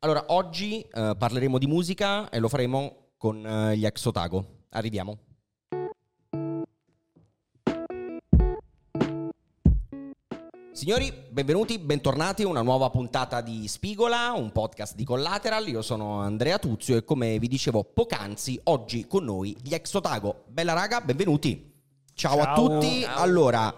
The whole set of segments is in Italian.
Allora, oggi eh, parleremo di musica e lo faremo con eh, gli ex Otago. Arriviamo. Signori, benvenuti, bentornati a una nuova puntata di Spigola, un podcast di Collateral. Io sono Andrea Tuzio e come vi dicevo poc'anzi, oggi con noi gli ex Otago. Bella raga, benvenuti. Ciao, Ciao. a tutti. Ciao. Allora,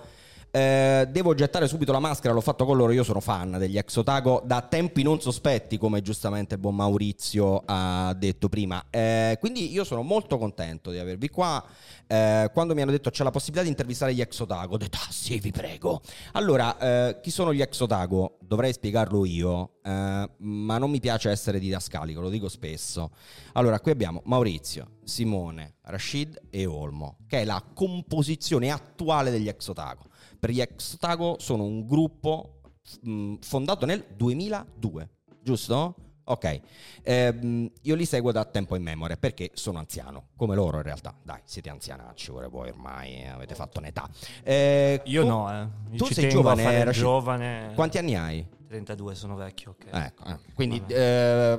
eh, devo gettare subito la maschera, l'ho fatto con loro, io sono fan degli ex Otago da tempi non sospetti, come giustamente buon Maurizio ha detto prima. Eh, quindi io sono molto contento di avervi qua. Eh, quando mi hanno detto c'è la possibilità di intervistare gli ex Otago, ho detto ah sì, vi prego. Allora, eh, chi sono gli ex Otago? Dovrei spiegarlo io, eh, ma non mi piace essere didascalico, lo dico spesso. Allora, qui abbiamo Maurizio, Simone, Rashid e Olmo, che è la composizione attuale degli ex Otago. Per gli ex Otago sono un gruppo mh, fondato nel 2002, giusto? Ok, Ehm, io li seguo da tempo in memoria perché sono anziano, come loro in realtà. Dai, siete anzianacci ora voi ormai, avete fatto un'età. Eh, Io tu- no, eh. Io tu sei giovane, giovane. Quanti anni hai? 32, sono vecchio, ok. Ecco, eh, quindi eh,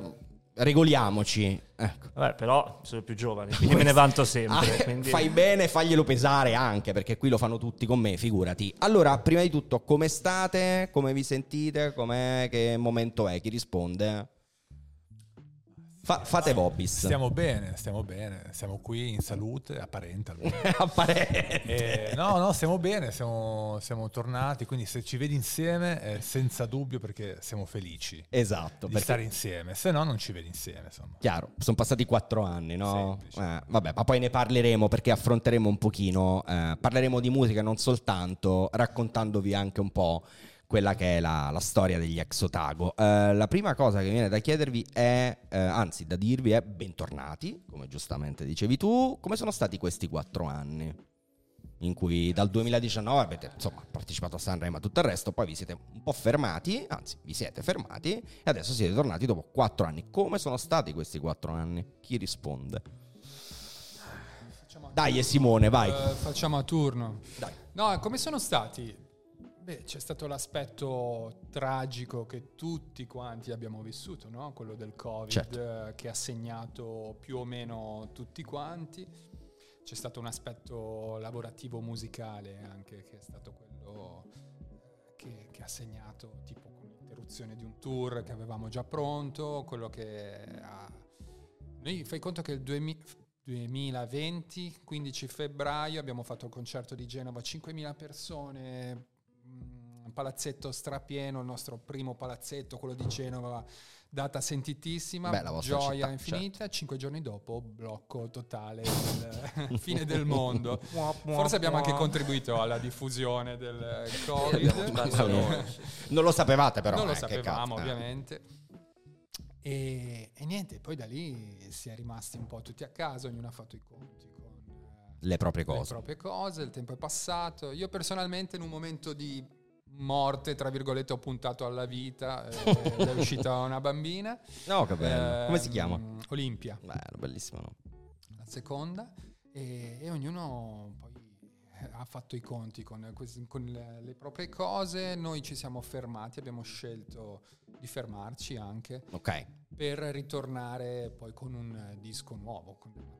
regoliamoci. Ecco. Vabbè, però sono più giovane, quindi me ne vanto sempre. Ah, quindi- Fai bene, faglielo pesare anche perché qui lo fanno tutti con me, figurati. Allora, prima di tutto, come state? Come vi sentite? Com'è? Che momento è? Chi risponde? Fa- fate Vobis. Stiamo bene, stiamo bene, siamo qui in salute, apparente. Apparente. Eh, no, no, stiamo bene, siamo, siamo tornati, quindi se ci vedi insieme è senza dubbio perché siamo felici Esatto, di stare insieme, se no non ci vedi insieme, insomma. Chiaro, sono passati quattro anni, no? Eh, vabbè, ma poi ne parleremo perché affronteremo un pochino, eh, parleremo di musica non soltanto, raccontandovi anche un po' quella che è la, la storia degli ex Otago. Eh, la prima cosa che viene da chiedervi è, eh, anzi da dirvi è bentornati, come giustamente dicevi tu, come sono stati questi quattro anni? In cui dal 2019 avete insomma partecipato a Sanremo e tutto il resto, poi vi siete un po' fermati, anzi vi siete fermati e adesso siete tornati dopo quattro anni. Come sono stati questi quattro anni? Chi risponde? Dai, e Simone, vai. Eh, facciamo a turno. Dai. No, come sono stati? Beh, c'è stato l'aspetto tragico che tutti quanti abbiamo vissuto, no? Quello del Covid Certo. eh, che ha segnato più o meno tutti quanti. C'è stato un aspetto lavorativo musicale anche che è stato quello eh, che, che ha segnato tipo con l'interruzione di un tour che avevamo già pronto, quello che ha... Noi fai conto che il 2000 2020, 15 febbraio, abbiamo fatto il concerto di Genova, 5.000 persone, mm, palazzetto strapieno, il nostro primo palazzetto, quello di Genova, data sentitissima, Beh, gioia città, infinita, cinque giorni dopo blocco totale, il fine del mondo. Forse abbiamo anche contribuito alla diffusione del Covid. Non lo sapevate però. non lo eh, che sapevamo cazzo, eh. ovviamente. E, e niente, poi da lì si è rimasti un po' tutti a casa, ognuno ha fatto i conti con eh, Le proprie le cose. proprie cose, il tempo è passato. Io personalmente in un momento di morte, tra virgolette, ho puntato alla vita eh, è uscita una bambina. No, che bello. Come si chiama? Olimpia, Bello, bellissimo. no? la seconda, e, e ognuno poi eh, ha fatto i conti con, con le, le proprie cose. Noi ci siamo fermati, abbiamo scelto di fermarci anche Ok. per ritornare poi con un eh, disco nuovo, con.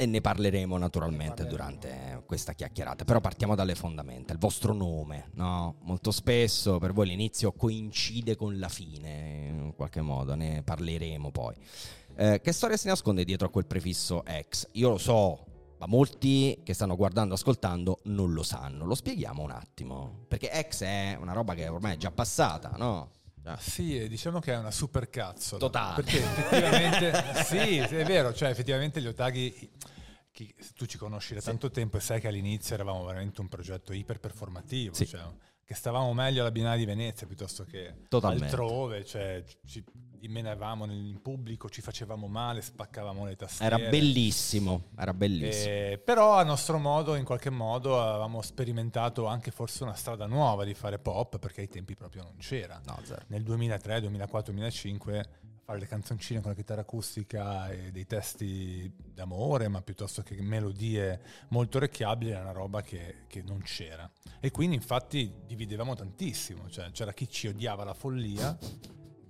E ne parleremo naturalmente Ne parleremo. durante questa chiacchierata. Però partiamo dalle fondamenta. Il vostro nome, no? Molto spesso per voi l'inizio coincide con la fine, in qualche modo. Ne parleremo poi. Eh, che storia si nasconde dietro a quel prefisso ex? Io lo so, ma molti che stanno guardando, ascoltando, non lo sanno. Lo spieghiamo un attimo. Perché ex è una roba che ormai è già passata, no? Già. Sì, diciamo che è una super cazzo. Totale. Perché effettivamente, sì, sì, è vero, cioè effettivamente gli Otaghi, chi- tu ci conosci da tanto tempo e sai che all'inizio eravamo veramente un progetto iper performativo, Sì. cioè, che stavamo meglio alla Biennale di Venezia piuttosto che Totalmente. altrove, cioè ci dimenavamo in pubblico, ci facevamo male, spaccavamo le tastiere. Era bellissimo, era bellissimo. Eh, però a nostro modo, in qualche modo, avevamo sperimentato anche forse una strada nuova di fare pop, perché ai tempi proprio non c'era. No, zero. Nel 2003, 2004, 2005 fare le canzoncine con la chitarra acustica e dei testi d'amore, ma piuttosto che melodie molto orecchiabili, era una roba che, che non c'era. E quindi infatti dividevamo tantissimo, cioè c'era chi ci odiava la follia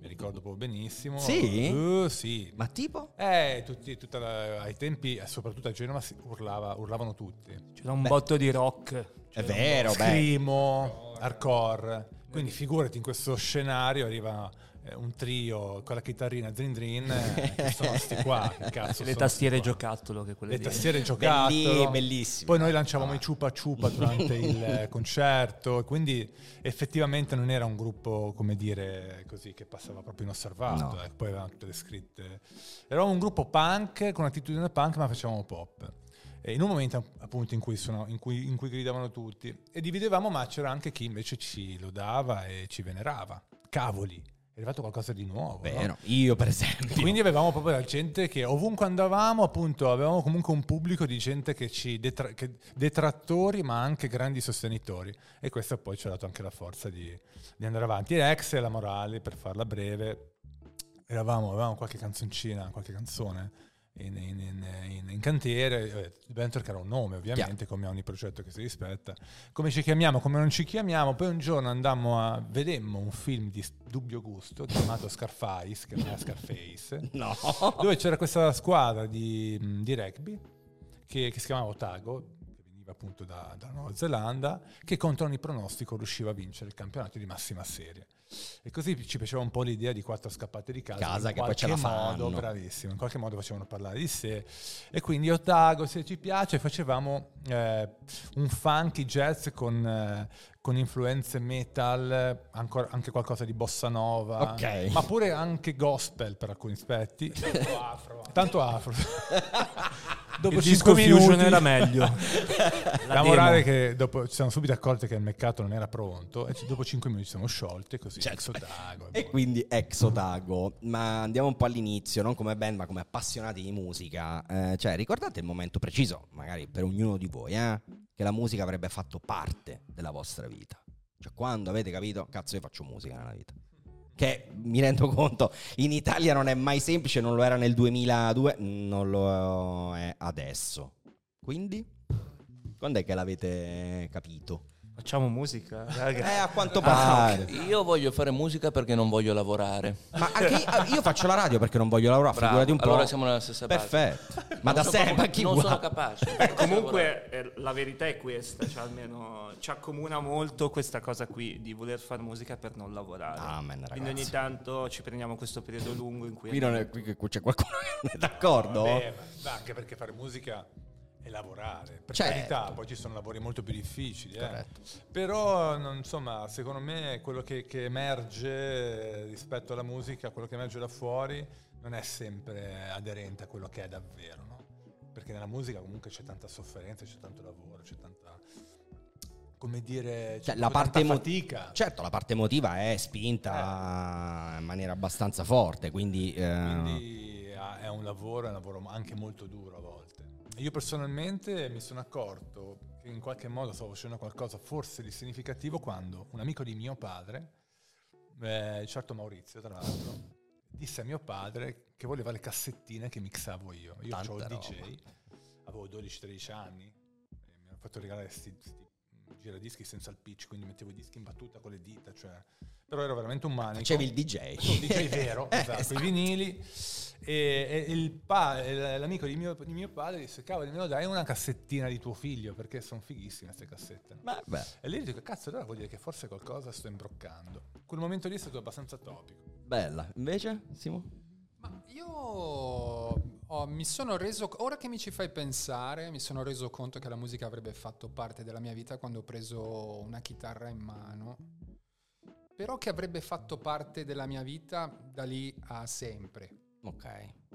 mi ricordo proprio benissimo. Sì? Uh, sì. Ma tipo? Eh, tutti, tutta la- ai tempi, soprattutto a Genova, si urlava, urlavano tutti. C'era un Beh. botto di rock. È C'era vero, beh. Scrimo, hardcore. Quindi figurati in questo scenario arriva eh, un trio con la chitarrina Drin Drin, eh, sono sti qua, cazzo Le tastiere giocattolo che quelle Le lì. tastiere giocattolo. bellissimi. Poi noi lanciavamo Ah. i ciupa ciupa durante il eh, concerto, quindi effettivamente non era un gruppo, come dire, così che passava proprio inosservato. No. eh, Poi avevamo tutte le scritte. Eravamo un gruppo punk con attitudine punk, ma facevamo pop. E in un momento appunto in cui, sono- in cui- in cui gridavano tutti e dividevamo, ma c'era anche chi invece ci lodava e ci venerava. Cavoli, è arrivato qualcosa di nuovo. no? Vero, io per esempio. Quindi avevamo proprio la gente che ovunque andavamo, appunto, avevamo comunque un pubblico di gente che ci detra- che- detrattori, ma anche grandi sostenitori. E questo poi ci ha dato anche la forza di, di andare avanti. E ex la morale, per farla breve, eravamo, avevamo qualche canzoncina, qualche canzone in, in- in- in- cantiere. eh, che era un nome, ovviamente, come ogni progetto che si rispetta. Come ci chiamiamo, come non ci chiamiamo. Poi un giorno andammo a vedemmo un film di dubbio gusto chiamato Scarface, che non era Scarface, No. dove c'era questa squadra di, di rugby che, che si chiamava Otago, appunto da- dalla Nuova Zelanda, che contro ogni pronostico riusciva a vincere il campionato di massima serie. E così ci piaceva un po' l'idea di quattro scappate di casa, Casa che poi ce qualche la modo, fanno. bravissimo, in qualche modo facevano parlare di sé. E quindi Otago, se ci piace, facevamo eh, un funky jazz con, eh, con influenze metal, ancora- anche qualcosa di bossa nova, Ok. ma pure anche gospel per alcuni aspetti. Tanto afro. Tanto afro. Dopo il 5 disco Fusion minuti era meglio. La, demo. morale è che dopo ci siamo subito accorti che il mercato non era pronto e dopo 5 minuti ci siamo sciolti e così. Certo. Exotago, E quindi ex Otago, ma andiamo un po' all'inizio, non come band ma come appassionati di musica. Eh, cioè, ricordate il momento preciso, magari per ognuno di voi, eh, che la musica avrebbe fatto parte della vostra vita. Cioè, quando avete capito, cazzo, io faccio musica nella vita. Che mi rendo conto, in Italia non è mai semplice, non lo era nel 2002, non lo è adesso. Quindi, quando è che l'avete capito? Facciamo musica, raga. Eh, a quanto Ah, pare. ok. Io voglio fare musica perché non voglio lavorare. Ma anche io, io faccio la radio perché non voglio lavorare, Bravo, figurati un po'. allora siamo nella stessa base. Perfetto. Ma da Non sono sempre proprio- anche Non sono capace. Eh, comunque eh, la verità è questa, cioè almeno ci accomuna molto questa cosa qui di voler fare musica per non lavorare. Amen, Quindi ogni ragazzi. tanto ci prendiamo questo periodo lungo in cui Qui, non è, qui che- c'è qualcuno che non è d'accordo? Vabbè, ma anche perché fare musica è lavorare. Per Certo. carità, poi ci sono lavori molto più difficili. eh. Però, non- insomma, secondo me quello che, che emerge rispetto alla musica, quello che emerge da fuori, non è sempre aderente a quello che è davvero, no? Perché nella musica comunque c'è tanta sofferenza, c'è tanto lavoro, c'è tanta... Come dire, Cioè, la parte emo- fatica. Certo, la parte emotiva è spinta in maniera abbastanza forte, quindi... eh, Quindi è un lavoro, è un lavoro anche molto duro a volte. Io personalmente mi sono accorto che in qualche modo stavo facendo qualcosa forse di significativo quando un amico di mio padre, eh, certo Maurizio tra l'altro, disse a mio padre che voleva le cassettine che mixavo io. Io roba. DJ, avevo 12-13 anni, e mi hanno fatto regalare questi giradischi senza il pitch, quindi mettevo i dischi in battuta con le dita, cioè... Però ero veramente un manico. facevi il DJ. Il DJ vero, Eh, esatto, esatto. i vinili. E, e il pa- l'amico di mio, di mio padre disse: Cavolo, me lo dai una cassettina di tuo figlio perché sono fighissime queste cassette. Beh, beh. E lì dico: Cazzo, allora vuol dire che forse qualcosa sto imbroccando. Quel momento lì è stato abbastanza topico. Bella. Invece, Simo? Ma io ho- mi sono reso, ora che mi ci fai pensare, mi sono reso conto che la musica avrebbe fatto parte della mia vita quando ho preso una chitarra in mano, però che avrebbe fatto parte della mia vita da lì a sempre. Ok.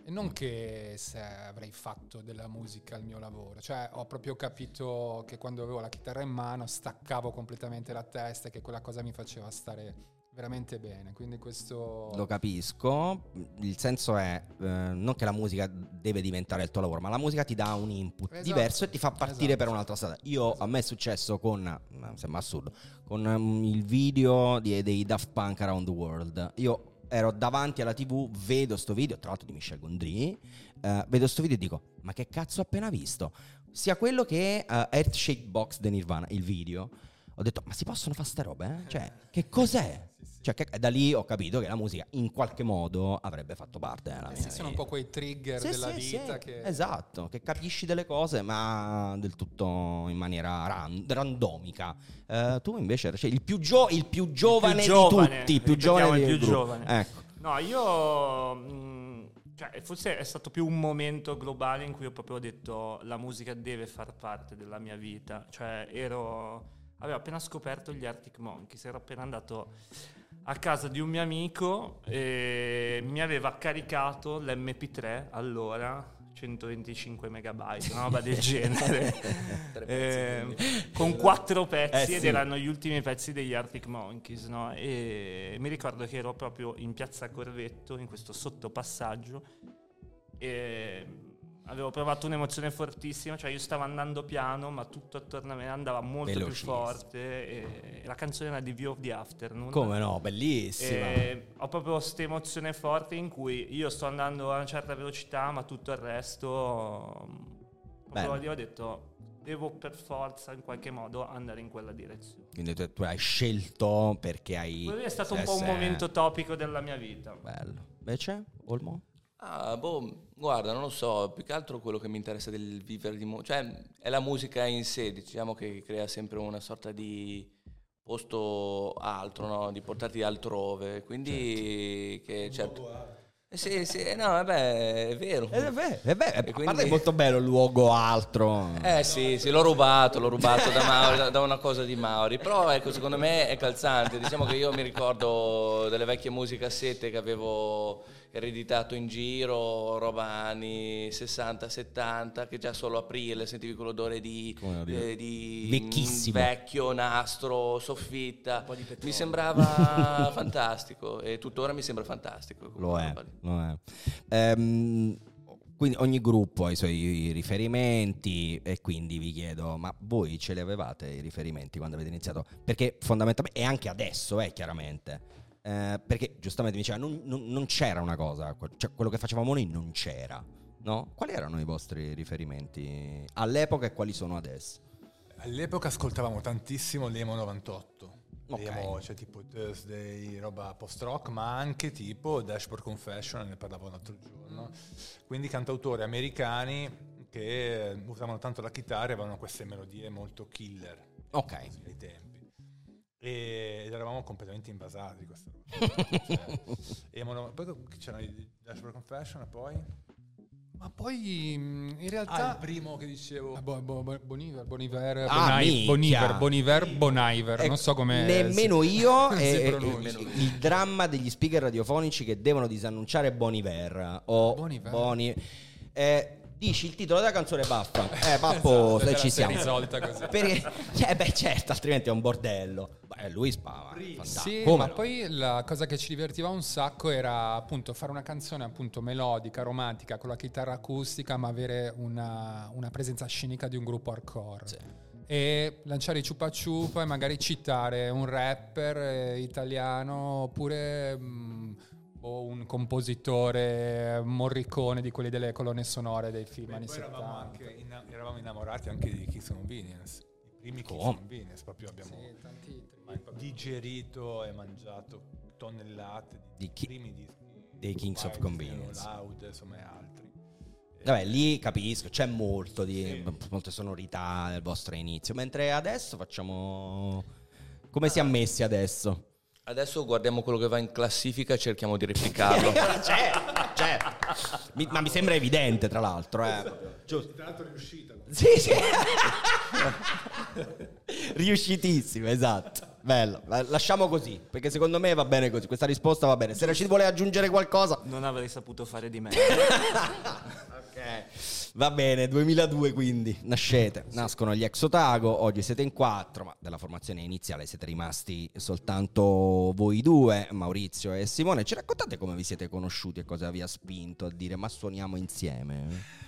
E non che se avrei fatto della musica il mio lavoro, cioè ho proprio capito che quando avevo la chitarra in mano staccavo completamente la testa e che quella cosa mi faceva stare veramente bene. Quindi questo... Lo capisco, il senso è eh, non che la musica deve diventare il tuo lavoro, ma la musica ti dà un input Esatto. diverso e ti fa partire Esatto. per un'altra strada. Io a me è successo con, eh, sembra assurdo, con um, il video di- dei Daft Punk Around the World. Io ero davanti alla TV, vedo sto video, tra l'altro di Michel Gondry, eh, vedo sto video e dico, ma che cazzo ho appena visto? Sia quello che eh, Earth Shake Box di Nirvana, il video, ho detto, ma si possono fare ste robe? eh? Cioè, che cos'è? Cioè, che- da lì ho capito che la musica in qualche modo avrebbe fatto parte della Eh mia sì, sono un vita. po' quei trigger Sì, della vita che... Esatto, che capisci delle cose ma del tutto in maniera ran- randomica. Eh, tu invece sei il più, gio- il più giovane giovane, di tutti, il più giovane il più gruppo. giovane. Ecco. No, io. mh, cioè, forse è stato più un momento globale in cui ho proprio detto la musica deve far parte della mia vita. Cioè, ero. Avevo appena scoperto gli Arctic Monkeys, ero appena andato a casa di un mio amico e mi aveva caricato l'MP3 allora. 125 megabyte, una roba del genere, Eh, con quattro pezzi Eh, ed sì. erano gli ultimi pezzi degli Arctic Monkeys, no? E mi ricordo che ero proprio in piazza Corvetto, in questo sottopassaggio, e avevo provato un'emozione fortissima, cioè io stavo andando piano, ma tutto attorno a me andava molto più forte. E la canzone era di View of the Afternoon. Come no, bellissima. E ho proprio questa emozione forte in cui io sto andando a una certa velocità, ma tutto il resto. mm. Proprio ho detto, devo per forza in qualche modo andare in quella direzione. Quindi tu, tu hai scelto perché hai... Quello è stato un po' un momento topico della mia vita. Bello. Invece, Olmo? Ah, boh, guarda, non lo so, più che altro quello che mi interessa del vivere di musica, cioè è la musica in sé, diciamo che crea sempre una sorta di posto altro, no? di portarti altrove, quindi che certo... Eh sì, sì, eh no, vabbè, è vero. Eh, beh, eh, beh, a quindi- parte è molto bello il luogo altro. Eh sì, sì, l'ho rubato, l'ho rubato da, Mauri, da- da una cosa di Mauri, però ecco, secondo me è calzante, diciamo che io mi ricordo delle vecchie musicassette che avevo ereditato in giro, roba anni 60-70, che già solo aprile sentivi quell'odore di, eh, di Vecchissimo. vecchio nastro, soffitta, mi sembrava fantastico e tuttora mi sembra fantastico. Lo è, lo è. Ehm, quindi ogni gruppo ha i suoi riferimenti e quindi vi chiedo, ma voi ce li avevate i riferimenti quando avete iniziato? Perché fondamentalmente, e anche adesso, eh, chiaramente. Eh, perché giustamente mi diceva, non, non- non c'era una cosa, cioè quello che facevamo noi non c'era. No? Quali erano i vostri riferimenti all'epoca e quali sono adesso? All'epoca ascoltavamo tantissimo l'Emo 98. Ok. L'Emo, cioè tipo Thursday, roba post-rock, ma anche tipo Dashboard Confession, ne parlavo l'altro giorno. Quindi cantautori americani che usavano tanto la chitarra e avevano queste melodie molto killer Ok. E- ed eravamo completamente invasati di questa roba. Cioè, Emo no- poi c'erano i Dashboard Confession e poi... Ma poi mh, in Ah, realtà... il primo che dicevo... Ah, Bo- Bo- Bo- Boniver, Boniver, Ah, minchia. Boniver, Boniver, Boniver, non Ecco, so come... Nemmeno io si e pronuncia. il, il dramma degli speaker radiofonici che devono disannunciare Boniver o Bon Iver. Boni. Eh, dici il titolo della canzone baffa. Eh, pappo, Esatto, ci sei siamo. risolta così. Perché, cioè, beh, certo, altrimenti è un bordello. Beh, lui spava. fantastico. Sì, Come ma no? poi la cosa che ci divertiva un sacco era appunto fare una canzone appunto melodica, romantica, con la chitarra acustica, ma avere una, una presenza scenica di un gruppo hardcore. E lanciare i ciupa ciupa e magari citare un rapper eh, italiano oppure mm, o un compositore morricone di quelli delle colonne sonore dei film Beh, anni poi eravamo, 70. anche inna- eravamo innamorati anche di Kings Convenience. I primi Kings Come? Convenience, proprio abbiamo Sì, tanti- digerito e mangiato tonnellate di, Di chi- primi dischi dei Kings of Convenience. Loud, insomma, e altri. Vabbè, lì capisco, c'è molto di molte sonorità nel vostro inizio. Mentre adesso facciamo. Come siamo messi adesso? Adesso guardiamo quello che va in classifica e cerchiamo di replicarlo. certo, certo. Mi- ma mi sembra evidente, tra l'altro. Eh. Giusto. Tra l'altro riuscita. Sì, sì. Riuscitissimo, esatto. Bello. Lasciamo così, perché secondo me va bene così. Questa risposta va bene. Se ci vuole aggiungere qualcosa... Non avrei saputo fare di me. Ok. Va bene, 2002 quindi, nascete, nascono gli ex Otago, oggi siete in quattro, ma della formazione iniziale siete rimasti soltanto voi due, Maurizio e Simone. Ci raccontate come vi siete conosciuti e cosa vi ha spinto a dire ma suoniamo insieme?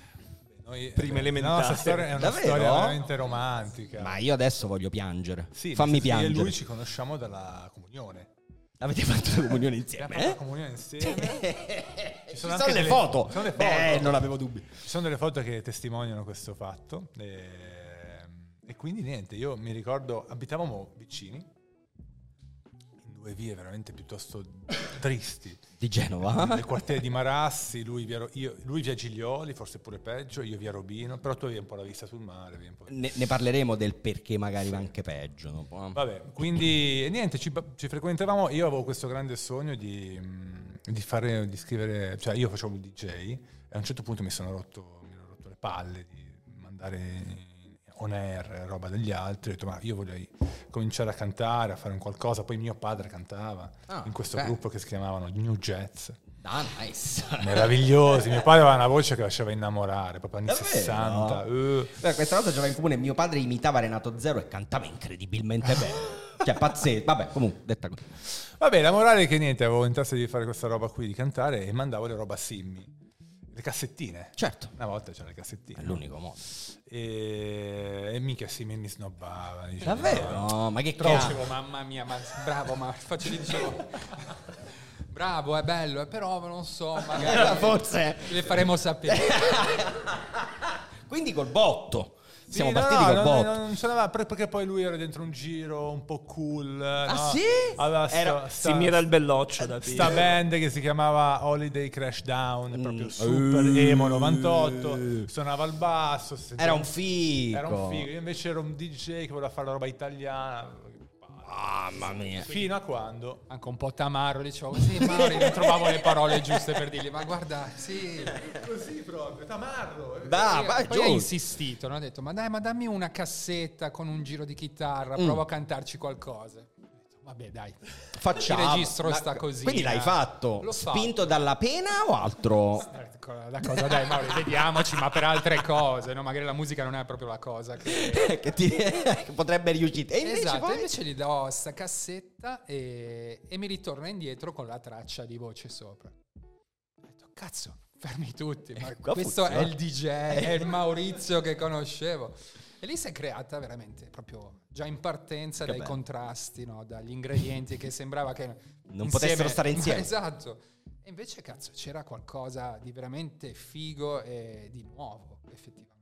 Noi, Prime eh, elementari. La nostra storia è una Davvero? storia veramente romantica. Ma io adesso voglio piangere. Sì, Fammi piangere. Io e lui ci conosciamo dalla comunione. Avete fatto la comunione insieme? Abbiamo fatto Eh? la comunione insieme. Ci sono sono, anche le delle- foto. ci sono le foto. Eh, non avevo dubbi. Ci sono delle foto che testimoniano questo fatto. E, E quindi niente, io mi ricordo, abitavamo vicini, in due vie veramente piuttosto tristi. Di Genova? Nel quartiere di Marassi, lui via, io- lui via Giglioli, forse pure peggio, io via Robino, però tu avevi un po' la vista sul mare. Ne, ne parleremo del perché magari va anche peggio. dopo, eh. Vabbè, quindi niente, ci, ci frequentavamo. Io avevo questo grande sogno di, di fare, di scrivere, cioè io facevo il DJ e a un certo punto mi sono rotto, mi sono rotto le palle di mandare on air roba degli altri. Ho detto, ma io voglio cominciare a cantare, a fare un qualcosa. Poi mio padre cantava Ah, in questo ok. gruppo che si chiamavano New Jazz. Ah, nice. Meravigliosi, mio padre aveva una voce che lasciava innamorare, proprio anni Davvero? 60. eh. Beh, questa cosa c'era in comune. Mio padre imitava Renato Zero e cantava incredibilmente bene. Cioè, pazzesco. Vabbè, comunque, detta così. Vabbè, la morale è che niente, avevo in testa di fare questa roba qui, di cantare e mandavo le roba a Simmi. Le cassettine. Certo, Una volta c'erano le cassettine. è l'unico modo. E, e mica Simmi mi snobbava. diceva, Davvero? "No". Ma che cazzo? dicevo, mamma mia, ma bravo, ma faccio gli dicevo. Bravo, è bello, eh, però non so, magari Forse. le faremo sapere. Quindi col botto. Sì, Siamo no, partiti no, col non- botto. Non, ce l'aveva per- perché poi lui era dentro un giro un po' cool. Ah, no? sì? Aveva sta, Era- sta- Si mira il belloccio da sta piccolo. band che si chiamava Holiday Crash Down, proprio Mm. super Uh. emo 98. Suonava al basso. Era un figo. Era un figo. Io invece ero un DJ che voleva fare la roba italiana. Mamma mia. Fino a quando Anche un po' tamarro, dicevo così, Mauri, non trovavo le parole giuste per dirgli, ma guarda, sì. Così proprio, tamarro. Da, Poi- vai poi ha insistito, no? ha detto, ma dai, ma dammi una cassetta con un giro di chitarra, Mm. provo a cantarci qualcosa. Vabbè, dai. Facciamo. Il registro sta così. Quindi l'hai eh. fatto? L'ho fatto. Spinto dalla pena o altro? Ecco, La cosa, dai, Mauri, vediamoci, ma per altre cose, no? Magari la musica non è proprio la cosa che... che, ti- che potrebbe riuscire. E invece esatto, poi... invece gli do sta cassetta e, e mi ritorna indietro con la traccia di voce sopra. Ho detto, cazzo, fermi tutti, ma Qua questo funziona. è il DJ, è il Maurizio che conoscevo. E lì si è creata veramente proprio già in partenza Che dai bello. contrasti, no? dagli ingredienti che sembrava che Non potessero stare insieme. Esatto. E invece, cazzo, c'era qualcosa di veramente figo e di nuovo, effettivamente.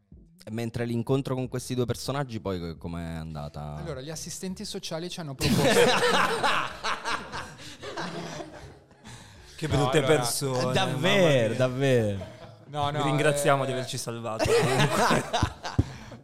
Mentre l'incontro con questi due personaggi poi com'è andata? Allora, gli assistenti sociali ci hanno proposto Che No, brutte allora, persone. davvero, davvero. No, no, Vi ringraziamo eh, di averci salvato.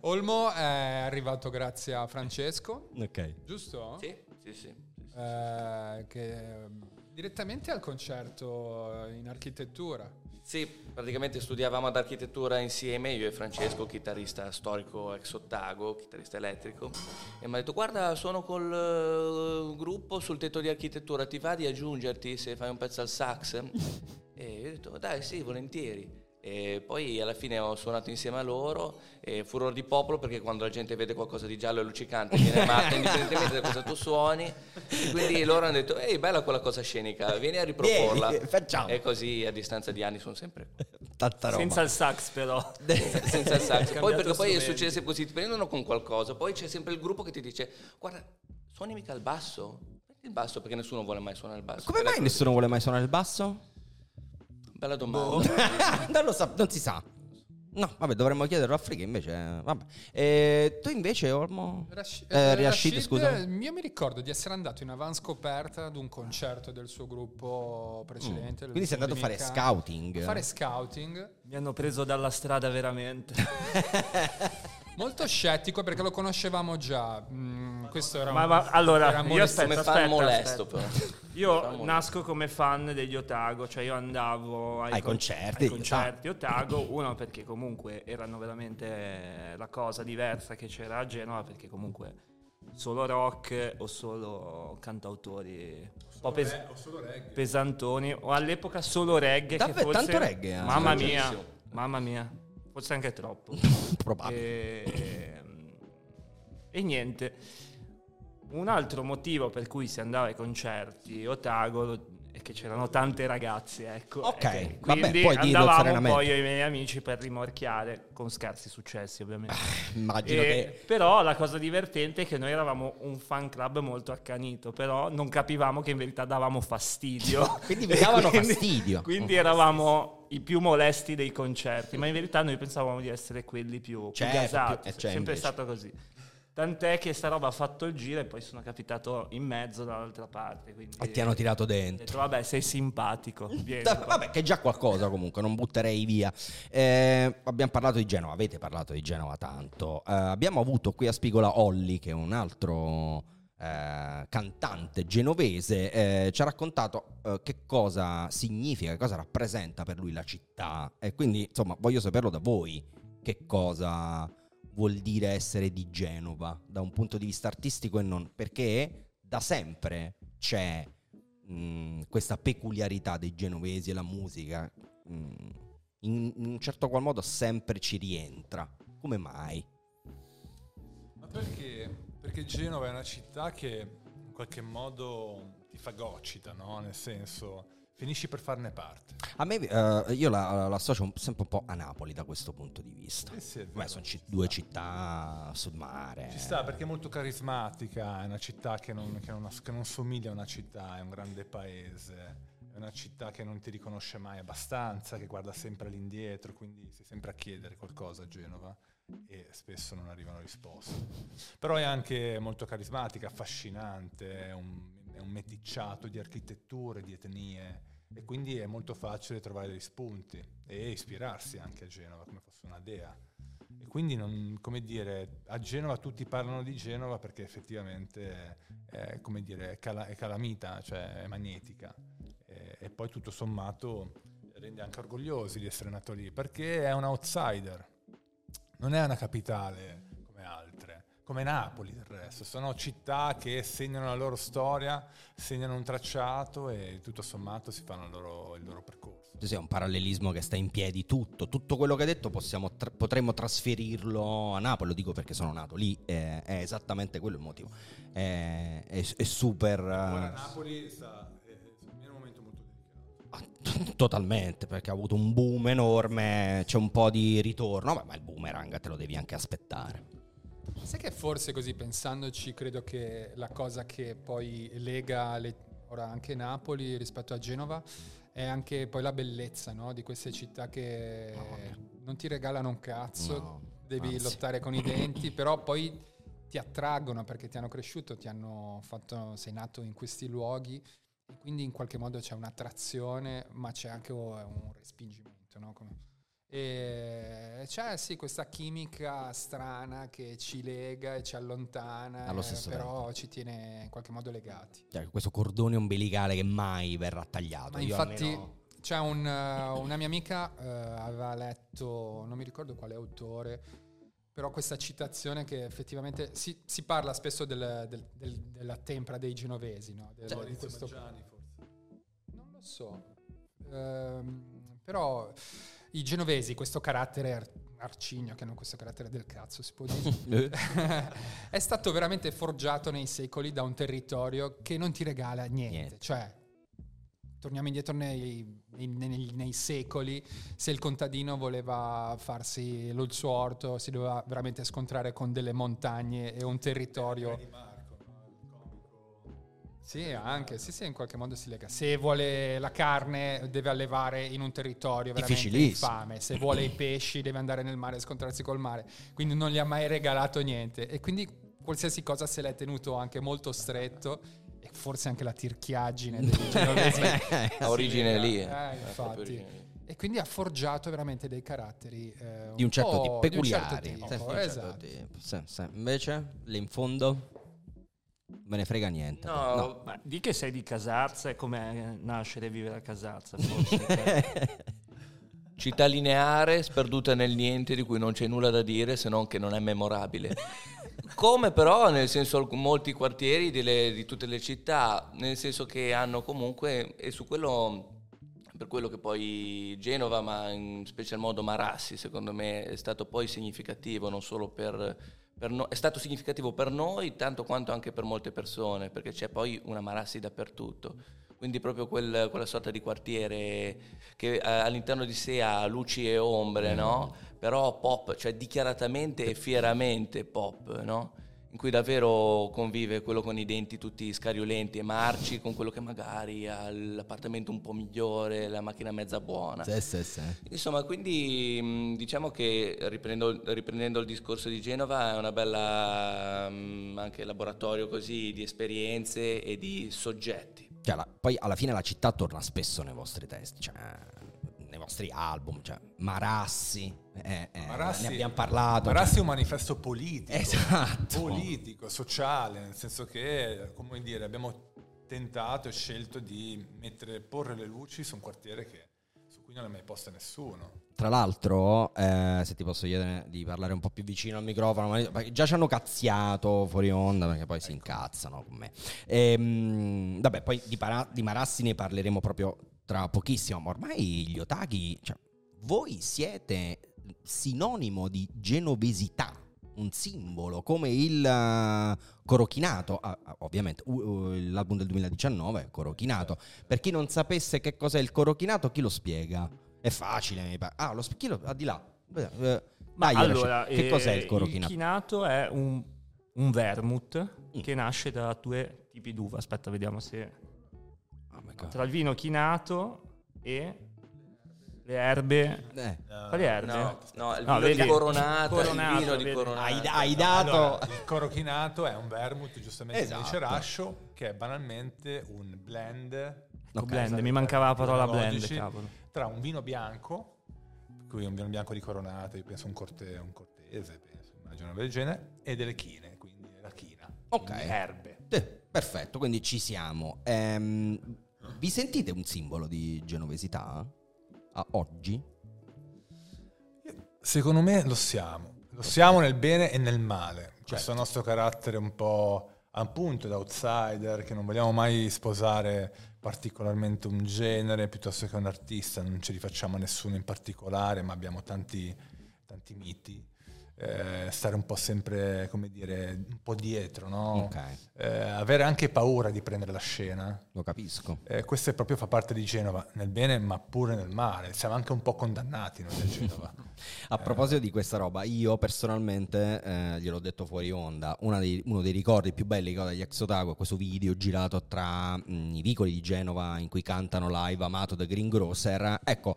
Olmo è arrivato grazie a Francesco, Ok. giusto? Sì, sì, sì. Eh, che direttamente al concerto in architettura. Sì, praticamente studiavamo ad architettura insieme, io e Francesco, chitarrista storico ex Ottago, chitarrista elettrico, e mi ha detto guarda sono col eh, gruppo sul tetto di architettura, ti va di aggiungerti se fai un pezzo al sax? E io ho detto dai sì, volentieri. E poi alla fine ho suonato insieme a loro e furor di popolo perché quando la gente vede qualcosa di giallo e luccicante viene matta indipendentemente da cosa tu suoni. E quindi loro hanno detto ehi bella quella cosa scenica, vieni a riproporla. Vieni, facciamo. E così a distanza di anni sono sempre Tanta roba. Senza il sax però. senza il sax. Poi perché poi succede sempre così, ti prendono con qualcosa, poi c'è sempre il gruppo che ti dice guarda, suoni mica il basso? Il basso perché nessuno vuole mai suonare il basso. Come mai nessuno vuole mai suonare il basso? Bella domanda. non lo sa, non si sa. No, vabbè, dovremmo chiederlo a Frigga invece. Vabbè. E tu invece, Olmo? Rashi- Eh, eh, Rashid, Rashid, scusa. Io mi ricordo di essere andato in avanscoperta ad un concerto del suo gruppo precedente. del Quindi sei andato a fare scouting. A fare scouting. Mi hanno preso dalla strada veramente. Molto scettico perché lo conoscevamo già. Mm, questo era Ma, un- ma allora, era io aspetta, Come fan aspetta, molesto aspetta. Io nasco come fan degli Otago, cioè io andavo ai, Ai con- concerti ai di concerti Otago, uno perché comunque erano veramente la cosa diversa che c'era a Genova, perché comunque solo rock o solo cantautori un po' pes- pesantoni, o all'epoca solo reggae. che Davvero? forse- Tanto reggae, eh? Mamma mia, tantissimo. mamma mia, forse anche troppo. Probabile. E, e niente. Un altro motivo per cui si andava ai concerti Otago che c'erano tante ragazze, ecco. Ok, E vabbè, dirlo andavamo poi io e i miei amici per rimorchiare con scarsi successi, ovviamente. Immagino E- che... Però la cosa divertente è che noi eravamo un fan club molto accanito, però non capivamo che in verità davamo fastidio. Quindi vi davano Quindi- fastidio. Quindi eravamo i più molesti dei concerti, ma in verità noi pensavamo di essere quelli più, più Certo, gasati. più- e è sempre invece. stato così. Tant'è che sta roba ha fatto il giro e poi sono capitato in mezzo dall'altra parte. Quindi E ti hanno tirato dentro. detto, vabbè, sei simpatico. Da- vabbè, che è già qualcosa comunque, non butterei via. Eh, abbiamo parlato di Genova, avete parlato di Genova tanto. Eh, abbiamo avuto qui a Spigola Olli, che è un altro eh, cantante genovese, eh, ci ha raccontato eh, che cosa significa, che cosa rappresenta per lui la città. E quindi, insomma, voglio saperlo da voi, che cosa vuol dire essere di Genova da un punto di vista artistico e non, perché da sempre c'è mh, questa peculiarità dei genovesi e la musica mh, in, in un certo qual modo sempre ci rientra. Come mai? Ma perché? Perché Genova è una città che in qualche modo ti fagocita, no? Nel senso, finisci per farne parte. A me, eh, io la, la associo sempre un po' a Napoli da questo punto di vista. Eh sì, Beh, sono ci- due città sul mare. Ci sta perché è molto carismatica, è una città che non, che non- che non somiglia a una città, è un grande paese, è una città che non ti riconosce mai abbastanza, che guarda sempre all'indietro, quindi sei sempre a chiedere qualcosa a Genova e spesso non arrivano risposte. Però è anche molto carismatica, affascinante, è un, è un meticciato di architetture, di etnie e quindi è molto facile trovare degli spunti e ispirarsi anche a Genova come fosse una dea. E quindi, non, come dire, a Genova tutti parlano di Genova perché effettivamente è, come dire, cala- è calamita, cioè è magnetica. E, e poi tutto sommato rende anche orgogliosi di essere nato lì, perché è un outsider, non è una capitale come altre, come Napoli del resto, sono città che segnano la loro storia, segnano un tracciato e tutto sommato si fanno il loro, il loro percorso. Sì, è un parallelismo che sta in piedi tutto. Tutto quello che hai detto possiamo tra- potremmo trasferirlo a Napoli, lo dico perché sono nato lì, è, è esattamente quello il motivo. È, è- è super... Ora eh, Napoli sta, è, è un momento molto delicato. Ah, Totalmente, perché ha avuto un boom enorme, c'è un po' di ritorno, Vabbè, ma il boomerang te lo devi anche aspettare. Sai che forse così pensandoci, credo che la cosa che poi lega le- ora anche Napoli rispetto a Genova è anche poi la bellezza no? di queste città che non ti regalano un cazzo, No, devi anzi. lottare con i denti, però poi ti attraggono perché ti hanno cresciuto, ti hanno fatto, sei nato in questi luoghi e quindi in qualche modo c'è un'attrazione, ma c'è anche un respingimento. No? Come- e c'è sì questa chimica strana che ci lega e ci allontana, Allo eh, stesso però ci tiene in qualche modo legati. Cioè, questo cordone ombelicale che mai verrà tagliato. Ma Io infatti almeno- c'è un, eh, una mia amica eh, aveva letto, non mi ricordo quale autore, però questa citazione che effettivamente si, si parla spesso del- del- del- della tempra dei genovesi, no? Del- Cioè, di questo- Maggiani, forse. non lo so, Ehm, però i genovesi, questo carattere ar- arcigno, che hanno questo carattere del cazzo, si può dire, è stato veramente forgiato nei secoli da un territorio che non ti regala niente. Niente. Cioè, torniamo indietro nei, nei- nei- secoli, se il contadino voleva farsi lo- il suo orto, si doveva veramente scontrare con delle montagne e un territorio... Sì, anche, sì, sì, in qualche modo si lega. Se vuole la carne deve allevare in un territorio veramente infame, se vuole i pesci deve andare nel mare e scontrarsi col mare, quindi non gli ha mai regalato niente e quindi qualsiasi cosa se l'è tenuto anche molto stretto e forse anche la tirchiaggine dei genovesi. Ha origine lì. eh, eh. Infatti. E quindi ha forgiato veramente dei caratteri eh, di un certo po' tipo, di un certo peculiari. tipo, un certo esatto. tipo. Sì, sì. Invece, lì in fondo, me ne frega niente. No, Ma di che sei di Casarza e come nascere e vivere a Casarza, forse. cioè. Città lineare, sperduta nel niente, di cui non c'è nulla da dire se non che non è memorabile. Come però, nel senso, molti quartieri delle- di tutte le città, nel senso che hanno comunque, e su quello, per quello che poi Genova, ma in special modo Marassi, secondo me è stato poi significativo, non solo per, per no- è stato significativo per noi, tanto quanto anche per molte persone, perché c'è poi una Marassi dappertutto. Quindi proprio quel- quella sorta di quartiere che eh, all'interno di sé ha luci e ombre, no? Però pop, cioè dichiaratamente e fieramente pop, no? In cui davvero convive quello con i denti tutti scariolenti e marci con quello che magari ha l'appartamento un po' migliore, la macchina mezza buona. Sì, sì, sì. Insomma, quindi mh, diciamo che riprendo- riprendendo il discorso di Genova è una bella mh, anche laboratorio così di esperienze e di soggetti. Cioè, la- poi alla fine la città torna spesso nei vostri testi, cioè, nei vostri album, cioè, Marassi, eh, eh, Marassi- ne abbiamo parlato. Marassi è un manifesto politico, Esatto. politico, sociale, nel senso che, come dire, abbiamo tentato e scelto di mettere, porre le luci su un quartiere che, su cui non ha mai poste nessuno. Tra l'altro, eh, se ti posso chiedere di parlare un po' più vicino al microfono, perché già ci hanno cazziato fuori onda perché poi si incazzano con me. Ehm, vabbè, poi di, Para- di Marassi ne parleremo proprio tra pochissimo, ma ormai gli otaghi, cioè, voi siete sinonimo di genovesità, un simbolo come il eh, Corochinato, ah, ah, ovviamente uh, uh, l'album del 2019 è Corochinato. Per chi non sapesse che cos'è il Corochinato, chi lo spiega? È facile, mi pare. Ah, lo sp- chi lo, ah, di là. Eh, Ma dai, allora, che eh, cos'è il Il Corochinato? chinato è un, un vermouth Mm. che nasce da due tipi d'uva. Aspetta, vediamo se... Oh. Tra il vino chinato e le erbe... Eh, Quali erbe? No, no, il No, vino vedi? di Coronata, Coronato, il vino di vedi? Coronata. hai, hai dato... Allora, il corochinato è un vermouth, giustamente come dice Esatto. Rascio, che è banalmente un blend Un Ok, blend, esatto, mi mancava la parola blend, cavolo. tra un vino bianco, cui un vino bianco di Coronata, io penso un, corte, un cortese, penso, immagino del genere, e delle chine, quindi la china. Ok. erbe. Eh, perfetto, quindi ci siamo. Ehm, vi sentite un simbolo di genovesità? A oggi? Secondo me lo siamo. Lo siamo nel bene e nel male. Questo nostro carattere un po' appunto da outsider, che non vogliamo mai sposare particolarmente un genere piuttosto che un artista, non ci rifacciamo a nessuno in particolare, ma abbiamo tanti, tanti miti. Eh, stare un po' sempre, come dire, un po' dietro, no? Ok, Eh, avere anche paura di prendere la scena. lo capisco. Eh, questo è proprio fa parte di Genova, nel bene ma pure nel male. Siamo anche un po' condannati noi a Genova. A proposito di questa roba, io personalmente, eh, gliel'ho detto fuori onda, dei- uno dei ricordi più belli che ho degli Exotago è questo video girato tra mh, i vicoli di Genova in cui cantano live Amato da Greengrocer. Ecco,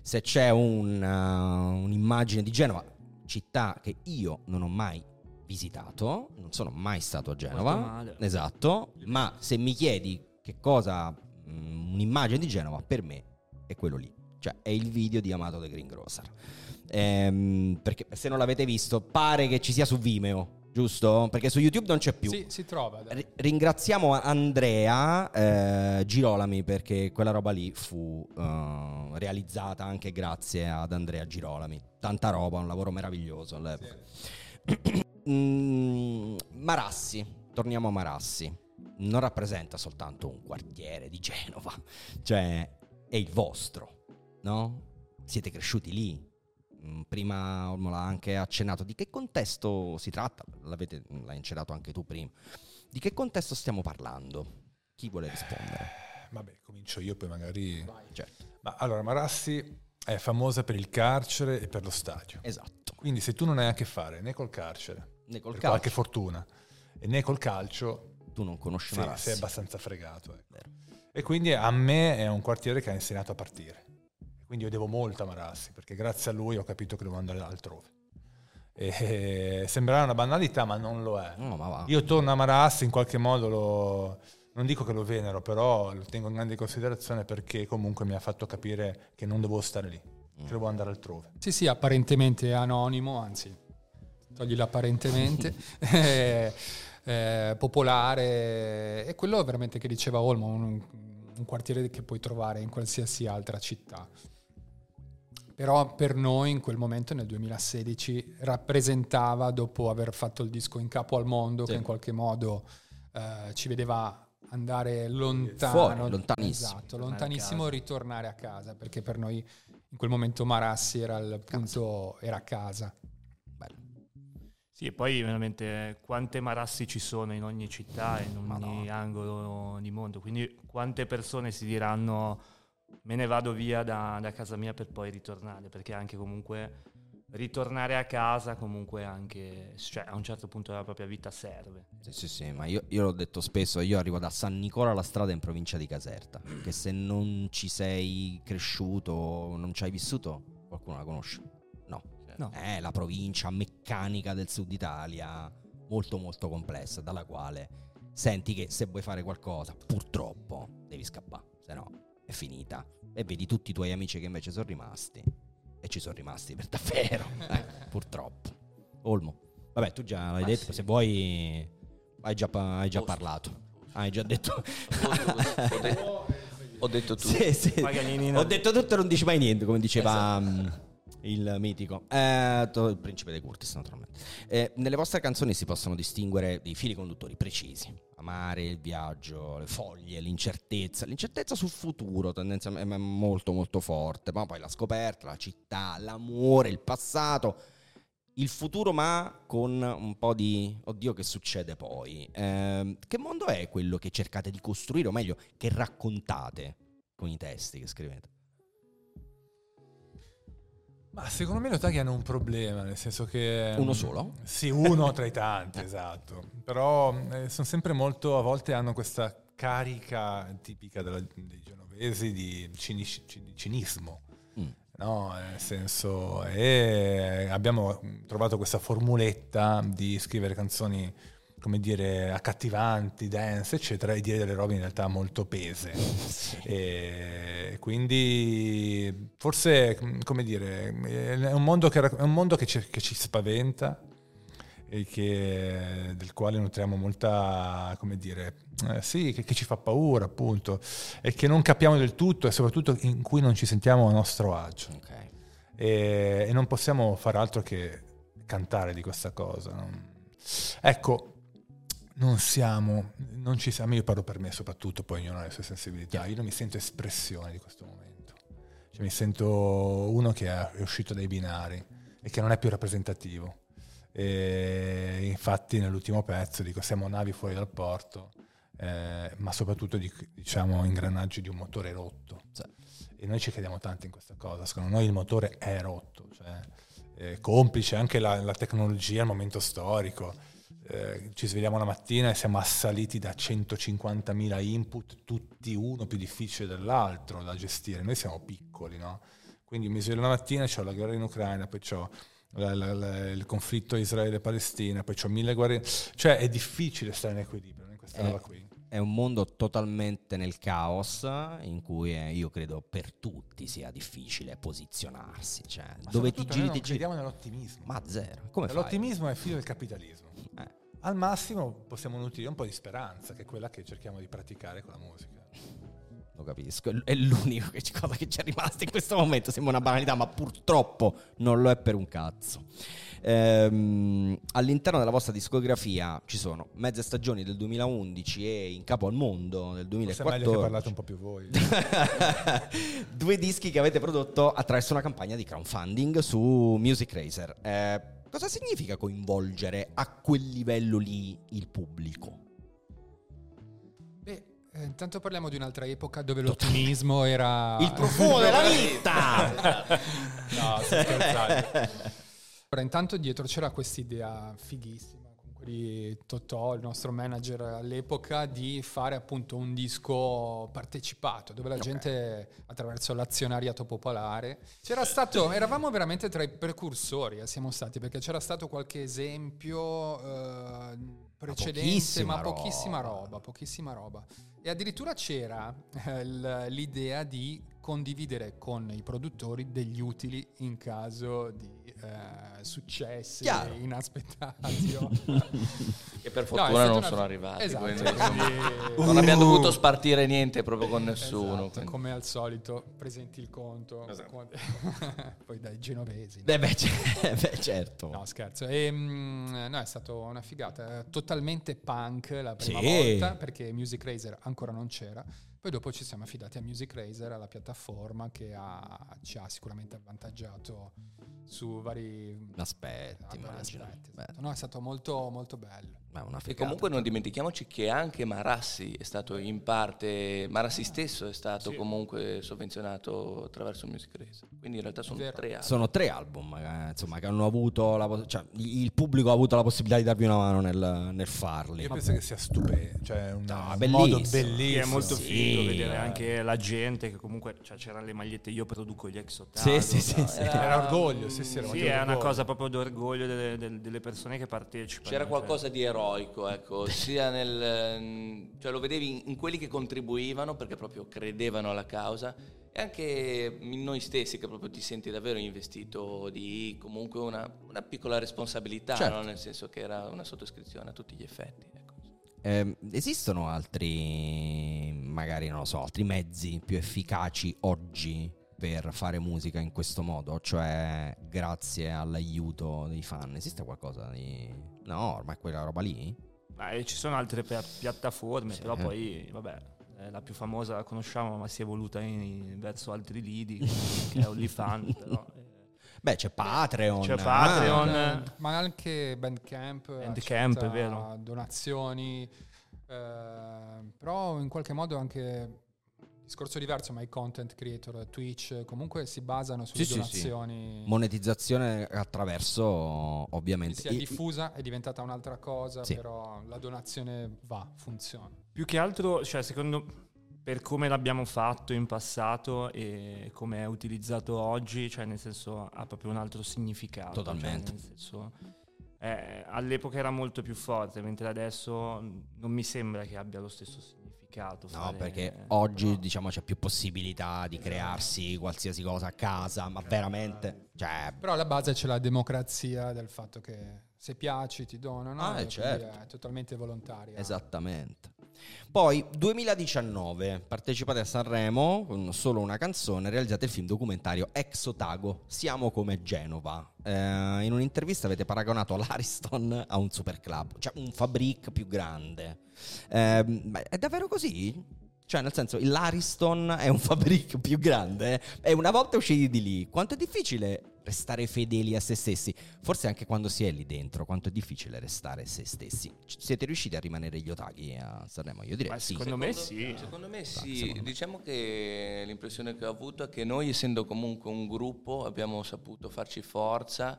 se c'è un, uh, un'immagine di Genova, città che io non ho mai visitato, non sono mai stato a Genova, esatto, ma se mi chiedi che cosa, mh, un'immagine di Genova, per me è quello lì, cioè è il video di Amato da Greengrocer. Ehm, perché se non l'avete visto, pare che ci sia su Vimeo, giusto? Perché su YouTube non c'è più. Sì, si trova. dai. Ri- Ringraziamo Andrea eh, Girolami perché quella roba lì fu eh, realizzata anche grazie ad Andrea Girolami. Tanta roba, un lavoro meraviglioso all'epoca. Mm, Marassi, torniamo a Marassi. Non rappresenta soltanto un quartiere di Genova, cioè è il vostro, no? Siete cresciuti lì. Mm, Prima Olmo l'ha anche accennato. Di che contesto si tratta? L'avete, l'hai accennato anche tu prima. Di che contesto stiamo parlando? Chi vuole rispondere? Vabbè, comincio io, poi magari... Certo. Ma allora, Marassi è famosa per il carcere e per lo stadio. Esatto. Quindi se tu non hai a che fare né col carcere, Né col calcio. qualche fortuna, e né col calcio, Tu non conosci sei, Marassi. sei abbastanza fregato. ecco. E quindi a me è un quartiere che ha insegnato a partire. Quindi io devo molto a Marassi, perché grazie a lui ho capito che devo andare altrove. E sembrerà una banalità, ma non lo è. No, ma va. Io torno a Marassi, in qualche modo lo, non dico che lo venero, però lo tengo in grande considerazione perché comunque mi ha fatto capire che non devo stare lì, che devo andare altrove. Sì, sì, apparentemente anonimo, anzi, togli l'apparentemente, eh, eh, popolare, e quello veramente che diceva Olmo, un, un quartiere che puoi trovare in qualsiasi altra città. Però per noi in quel momento, nel 2016, rappresentava, dopo aver fatto il disco in capo al mondo, Sì. che in qualche modo eh, ci vedeva andare lontano, Fuori, lontanissimo. esatto, Tornare a lontanissimo casa. ritornare a casa, perché per noi in quel momento Marassi era il punto, era a casa. Bello. Sì, e poi veramente quante marassi ci sono in ogni città, in ogni Madonna. angolo di mondo. Quindi quante persone si diranno me ne vado via da, da casa mia per poi ritornare, perché anche comunque ritornare a casa comunque anche, cioè a un certo punto della propria vita serve. Sì, sì, sì, ma io, io l'ho detto spesso, io arrivo da San Nicola la strada in provincia di Caserta, che se non ci sei cresciuto, non ci hai vissuto, qualcuno la conosce? No. No. È la provincia meccanica del sud Italia, molto molto complessa, dalla quale senti che se vuoi fare qualcosa, purtroppo devi scappare, se no è finita. E vedi tutti i tuoi amici che invece sono rimasti, e ci sono rimasti per davvero, eh, purtroppo. Olmo. Vabbè, tu già l'hai Ma detto, sì. se vuoi hai già, pa- hai già Posto. parlato. Hai già detto... ho, detto, ho detto tutto. Sì, sì. Ho detto tutto e non dici mai niente, come diceva Esatto. mm, il mitico. Eh, to- il principe dei Curtis, naturalmente. Eh, nelle vostre canzoni si possono distinguere dei fili conduttori precisi. Amare, il viaggio, le foglie, l'incertezza. L'incertezza sul futuro tendenzialmente è molto molto forte. Ma poi la scoperta, la città, l'amore, il passato. Il futuro ma con un po' di oddio che succede poi. Ehm, che mondo è quello che cercate di costruire, o meglio, che raccontate con i testi che scrivete? Ma secondo me Lotaghi hanno un problema, nel senso che... Uno solo? Sì, uno tra i tanti, esatto. Però eh, sono sempre molto, a volte hanno questa carica tipica della- dei genovesi di, cini- cinismo. Mm. No, nel senso, e abbiamo trovato questa formuletta di scrivere canzoni, come dire, accattivanti, dance, eccetera, e dire delle robe in realtà molto pese. E quindi forse, come dire, è un mondo che, è un mondo che ci, che ci spaventa e che- del quale nutriamo molta, come dire, eh, sì, che, che ci fa paura appunto, e che non capiamo del tutto e soprattutto in cui non ci sentiamo a nostro agio. Ok. E, e non possiamo fare altro che cantare di questa cosa. non- Ecco, non siamo, non ci siamo, io parlo per me soprattutto, poi ognuno ha le sue sensibilità, io non mi sento espressione di questo momento, cioè, mi sento uno che è uscito dai binari e che non è più rappresentativo. E infatti nell'ultimo pezzo dico siamo navi fuori dal porto, eh, ma soprattutto dic- diciamo ingranaggi di un motore rotto. Sì. E noi ci crediamo tanto in questa cosa, secondo noi il motore è rotto, cioè, eh, complice anche la, la tecnologia, il momento storico. Eh, ci svegliamo la mattina e siamo assaliti da 150.000 input, tutti uno più difficile dell'altro da gestire. Noi siamo piccoli, no? Quindi mi sveglio la mattina, ho la guerra in Ucraina, poi ho la- la- la- il conflitto Israele-Palestina, poi ho mille guerre. Cioè è difficile stare in equilibrio in questa Eh, roba qui. È un mondo totalmente nel caos in cui eh, io credo per tutti sia difficile posizionarsi. Cioè, Ma dove ti giri, ti giri. crediamo nell'ottimismo. Ma zero. Come fai? L'ottimismo è figlio del capitalismo. Al massimo possiamo nutrire un po' di speranza, che è quella che cerchiamo di praticare con la musica. lo capisco. È l'unica cosa che ci è rimasta in questo momento. Sembra una banalità, ma purtroppo non lo è per un cazzo. Ehm, all'interno della vostra discografia ci sono mezze stagioni del 2011 e In capo al mondo del Forse è meglio che 2014. parlate un po' più voi. Due dischi che avete prodotto attraverso una campagna di crowdfunding su Music Racer. Eh, cosa significa coinvolgere a quel livello lì il pubblico? Beh, eh, intanto parliamo di un'altra epoca dove l'ottimismo era... Il profumo della vita! no, sto scherzando. Allora, intanto dietro c'era questa idea fighissima, di Totò, il nostro manager all'epoca, di fare appunto un disco partecipato, dove la gente attraverso l'azionariato popolare c'era stato, eravamo veramente tra i precursori, eh, siamo stati, perché c'era stato qualche esempio eh, precedente, pochissima ma pochissima roba. roba, pochissima roba. E addirittura c'era eh, l'idea di condividere con i produttori degli utili in caso di eh, successi Chiaro. inaspettati. Che per No, fortuna stata non una- sono arrivati. Esatto, quindi, quindi- non abbiamo dovuto spartire niente proprio con nessuno. Esatto, come al solito, presenti il conto, con- poi dai genovesi. Eh beh, c- beh, certo. No, scherzo. E, mm, no, è stata una figata. eh, Totalmente punk la prima Sì. volta perché Music Razer ancora non c'era. Poi dopo ci siamo affidati a Music Razer, alla piattaforma che ha- ci ha sicuramente avvantaggiato su vari Aspetti, Ah, aspetti, esatto. No, è stato molto, molto bello. Una E comunque non dimentichiamoci che anche Marassi è stato in parte, Marassi stesso è stato Sì. comunque sovvenzionato attraverso Music Race. Quindi in realtà sono Vero. tre album. Sono tre album, eh, insomma, che hanno avuto la pos- cioè, il pubblico ha avuto la possibilità di darvi una mano nel, nel farli. Io penso che sia stupendo, cioè un No, un bellissimo. modo bellissimo. è molto Sì, figo vedere anche la gente che comunque cioè, c'erano le magliette io produco gli ex Sì, sì, sì, sì. Era orgoglio, sì, sì, era Sì, è una cosa proprio d'orgoglio delle, delle- delle persone che partecipano. C'era cioè. qualcosa di eroico, ecco, sia nel... ehm, cioè lo vedevi in- quelli che contribuivano perché proprio credevano alla causa e anche in noi stessi che proprio ti senti davvero investito di comunque una, una piccola responsabilità, Certo. no? nel senso che era una sottoscrizione a tutti gli effetti. ecco. Ehm, esistono altri, magari non lo so, altri mezzi più efficaci oggi per fare musica in questo modo? Cioè, grazie all'aiuto dei fan, esiste qualcosa di. No, ormai quella roba lì? Ma, eh, ci sono altre pia- piattaforme, Sì. però poi, vabbè, eh, la più famosa la conosciamo, ma si è evoluta in- verso altri lidi, che è OnlyFans, però... eh, Beh, c'è Patreon. C'è ah, Patreon. Eh, ma anche Bandcamp, Bandcamp, è vero. donazioni, eh, però in qualche modo anche discorso diverso, ma i content creator, Twitch, comunque si basano sulle Sì, sì, sì. donazioni. Monetizzazione attraverso, ovviamente. si è diffusa, è diventata un'altra cosa, Sì. però la donazione va, funziona. Più che altro, cioè, secondo per come l'abbiamo fatto in passato e come è utilizzato oggi, cioè nel senso ha proprio un altro significato. cioè, Totalmente. nel senso, eh, all'epoca era molto più forte, mentre adesso non mi sembra che abbia lo stesso significato. No, fare- perché oggi diciamo c'è più possibilità di crearsi qualsiasi cosa a casa, ma veramente, cioè, Però alla base c'è la democrazia del fatto che se piaci ti donano, Ah, eh, e certo. è totalmente volontaria. esattamente. Poi 2019 partecipate a Sanremo con solo una canzone, realizzate il film documentario Ex Otago, Siamo come Genova. Eh, in un'intervista avete paragonato l'Ariston a un super club, cioè un fabric più grande. Ma è davvero così? Cioè, nel senso, l'Ariston è un fabric più grande e una volta usciti di lì, quanto è difficile restare fedeli a se stessi? Forse anche quando si è lì dentro, quanto è difficile restare se stessi. C- Siete riusciti a rimanere gli otaghi a Sanremo? Io direi Ma sì. secondo me sì. Secondo me Sì, sì, secondo me. diciamo che l'impressione che ho avuto è che noi essendo comunque un gruppo abbiamo saputo farci forza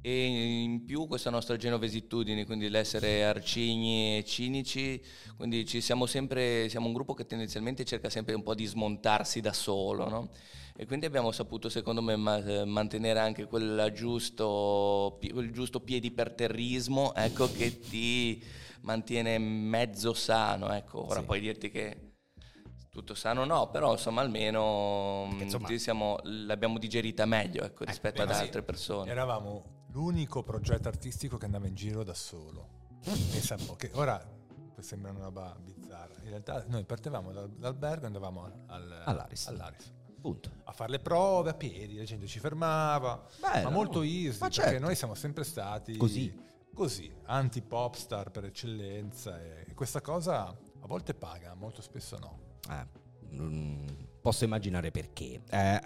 e in più questa nostra genovesitudine, quindi l'essere arcigni e cinici, quindi ci siamo sempre, siamo un gruppo che tendenzialmente cerca sempre un po' di smontarsi da solo, no? E quindi abbiamo saputo secondo me ma- eh, mantenere anche quel giusto, quel giusto piediperterrismo, ecco, che ti mantiene mezzo sano, ecco, ora Sì. puoi dirti che tutto sano no, però insomma almeno mm, insomma- siamo- l'abbiamo digerita meglio ecco, rispetto ad beh, sì. altre persone. Eravamo l'unico progetto artistico che andava in giro da solo. Pensa un po' che ora sembra una roba bizzarra. In realtà noi partevamo dal- dall'albergo e andavamo al, All'Aris. all'Aris. Punto. a fare le prove a piedi, la gente ci fermava, Bello, ma molto easy, Ma perché certo. noi siamo sempre stati Così. così, anti-popstar per eccellenza e questa cosa a volte paga, molto spesso no. Eh, mm, posso immaginare perché. Eh, eh,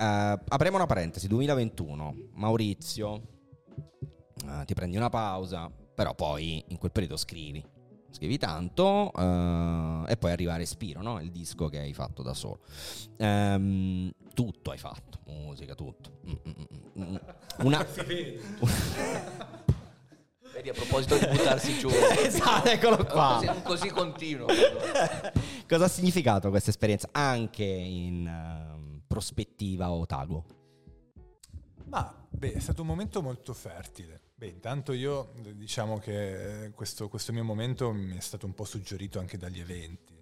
apriamo una parentesi, 2021, Maurizio, eh, ti prendi una pausa, però poi in quel periodo scrivi. Scrivi tanto eh, e poi arriva Respiro, no? il disco che hai fatto da solo. Ehm, tutto hai fatto, musica, tutto. Mm, mm, mm, mm. Una... Vedi a proposito di buttarsi giù. esatto, eccolo qua. Così, un così continuo. Cosa ha significato questa esperienza anche in ehm, prospettiva Otago? Ma beh, è stato un momento molto fertile. Beh, intanto io diciamo che eh, questo, questo mio momento mi è stato un po' suggerito anche dagli eventi,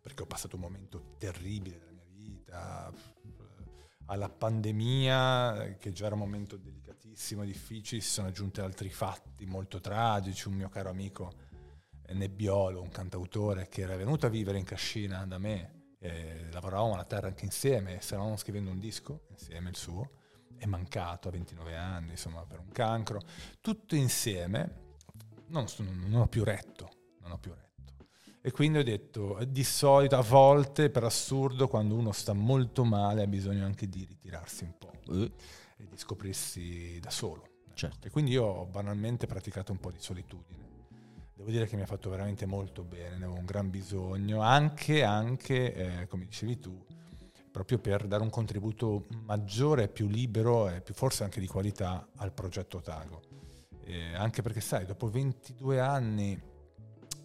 perché ho passato un momento terribile della mia vita, alla pandemia, che già era un momento delicatissimo, difficile, si sono aggiunti altri fatti molto tragici, un mio caro amico Nebbiolo, un cantautore che era venuto a vivere in Cascina da me, eh, lavoravamo alla terra anche insieme, stavamo scrivendo un disco insieme, il suo, è mancato a 29 anni, insomma, per un cancro. Tutto insieme non, non ho più retto, non ho più retto. E quindi ho detto, di solito a volte, per assurdo, quando uno sta molto male ha bisogno anche di ritirarsi un po' Eh, e di scoprirsi da solo. certo. E quindi io ho banalmente praticato un po' di solitudine. devo dire che mi ha fatto veramente molto bene, ne avevo un gran bisogno, anche, anche eh, come dicevi tu, proprio per dare un contributo maggiore, più libero e più, forse anche di qualità al progetto Otago. Eh, anche perché sai, dopo 22 anni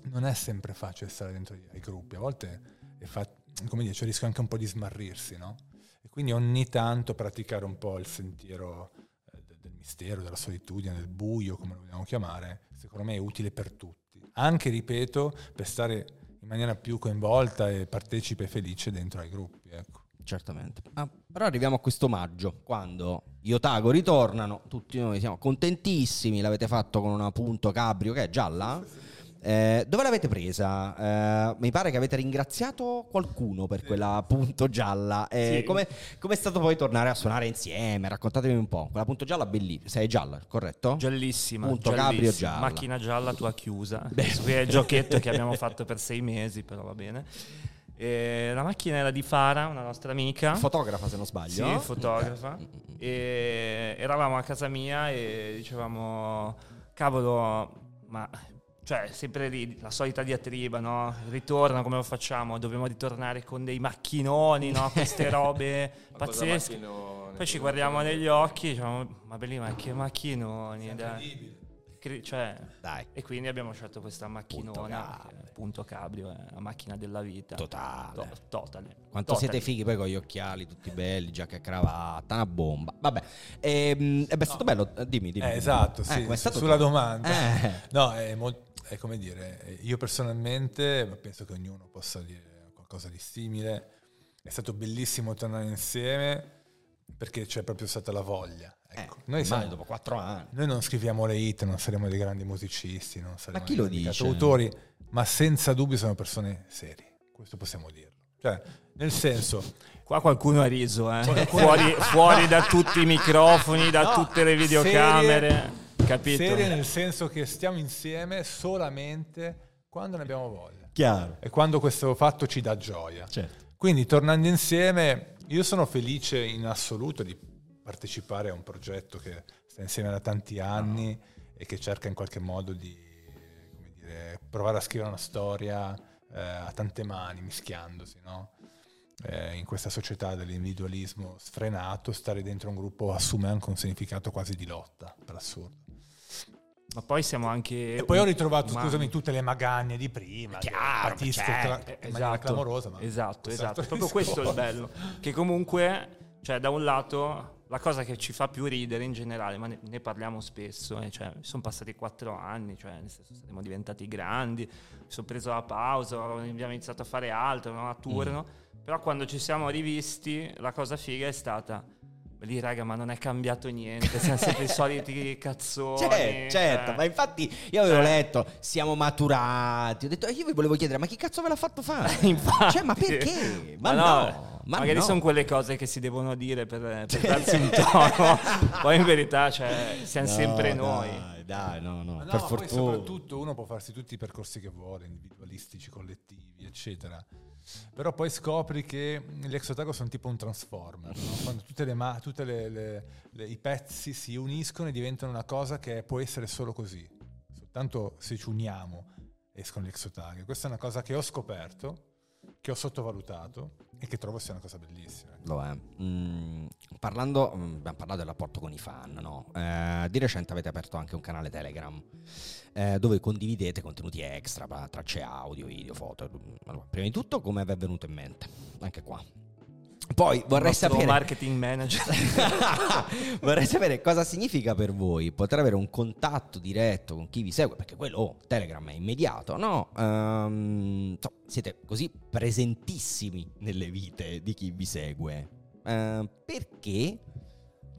non è sempre facile stare dentro ai gruppi, a volte è fa- come dire, c'è il rischio anche un po' di smarrirsi, no? E quindi ogni tanto praticare un po' il sentiero eh, del mistero, della solitudine, del buio, come lo vogliamo chiamare, secondo me è utile per tutti. Anche, ripeto, per stare in maniera più coinvolta e partecipe e felice dentro ai gruppi, ecco. Certamente. Ah, però arriviamo a questo maggio, quando gli Otago ritornano, tutti noi siamo contentissimi, l'avete fatto con una punto cabrio che è gialla? Eh, dove l'avete presa? Eh, mi pare che avete ringraziato qualcuno per quella punto gialla. Eh, Sì. come, è stato poi tornare a suonare insieme? Raccontatemi un po'. Quella punto gialla bellissima. Sei gialla, corretto? Giallissima, Punto giallissima. cabrio gialla. macchina gialla tua chiusa. Beh. Qui è il giochetto che abbiamo fatto per sei mesi, però va bene. E la macchina era di Fara, una nostra amica. Fotografa se non sbaglio. Sì, fotografa. E eravamo a casa mia e dicevamo, cavolo, ma cioè, sempre lì, la solita diatriba, no? Ritorna, come lo facciamo? Dobbiamo ritornare con dei macchinoni, no? Queste robe pazzesche. Poi ci guardiamo negli occhi e diciamo, ma belli, ma che macchinoni, dai. Cioè, Dai. e quindi abbiamo scelto questa macchinona, Punto che è punto cabrio, è la macchina della vita. Totale. To- totale. Quanto Totale. siete fighi poi con gli occhiali tutti belli, giacca e cravatta, una bomba. Vabbè, ehm, eh beh, è stato bello, eh, dimmi, dimmi. Eh, esatto, sì, Eh, com'è stato sulla domanda. Eh. No, è, mol- è come dire, eh, io personalmente, ma penso che ognuno possa dire qualcosa di simile, è stato bellissimo tornare insieme perché c'è proprio stata la voglia. Ecco. Eh, noi, siamo- dopo quattro anni. noi non scriviamo le hit, non saremo dei grandi musicisti, non saremo chi lo dei grandi dice? cantautori, ma senza dubbio siamo persone serie, questo possiamo dirlo. Cioè, nel senso, Qua qualcuno ha riso, eh. fuori, fuori da tutti i microfoni, da No, tutte le videocamere. serie- capito? serie nel senso che stiamo insieme solamente quando ne abbiamo voglia. Chiaro. e quando questo fatto ci dà gioia. Certo. Quindi tornando insieme, io sono felice in assoluto di partecipare a un progetto che sta insieme da tanti anni e che cerca in qualche modo di come dire, provare a scrivere una storia eh, a tante mani, mischiandosi, no? Eh, in questa società dell'individualismo sfrenato, stare dentro un gruppo assume anche un significato quasi di lotta, per assurdo. Ma poi siamo anche... E poi ho ritrovato, umani. scusami, tutte le magagne di prima. Chiaro, cla- Eh, in maniera clamorosa. Ma esatto, esatto. Proprio questo è il bello. Che comunque, cioè, da un lato, la cosa che ci fa più ridere in generale, ma ne, ne parliamo spesso, eh, cioè, sono passati quattro anni, cioè, nel senso, siamo diventati grandi, mi sono preso la pausa, abbiamo iniziato a fare altro, no? a turno, Mm. però quando ci siamo rivisti, la cosa figa è stata... Lì, raga, ma non è cambiato niente. Siamo sempre i soliti cazzoni. Cioè, certo, cioè. ma infatti io avevo Eh. letto, siamo maturati. Ho detto, io vi volevo chiedere, ma chi cazzo ve l'ha fatto fare? Infatti. Cioè, ma perché? Ma, Ma no, no, ma magari no. sono quelle cose che si devono dire per, per darsi un tono. Poi in verità, cioè, siamo No, sempre noi. Dai, dai, no, no, Ma no, per fortuna. soprattutto uno può farsi tutti i percorsi che vuole, individualistici, collettivi, eccetera. Però poi scopri che gli ex otago sono tipo un transformer, no? quando tutte le ma- i pezzi si uniscono e diventano una cosa che può essere solo così. Soltanto se ci uniamo escono gli ex otago. Questa è una cosa che ho scoperto, che ho sottovalutato e che trovo sia una cosa bellissima. Lo è. Mm, parlando, mm, abbiamo parlato del rapporto con i fan, no? Eh, di recente avete aperto anche un canale Telegram eh, dove condividete contenuti extra, tracce audio, video, foto. Allora, prima di tutto, come vi è venuto in mente? Anche qua. Poi vorrei sapere. marketing manager. Vorrei sapere cosa significa per voi poter avere un contatto diretto con chi vi segue, perché quello oh, Telegram è immediato, no? Ehm, so, siete così presentissimi nelle vite di chi vi segue. Ehm, perché?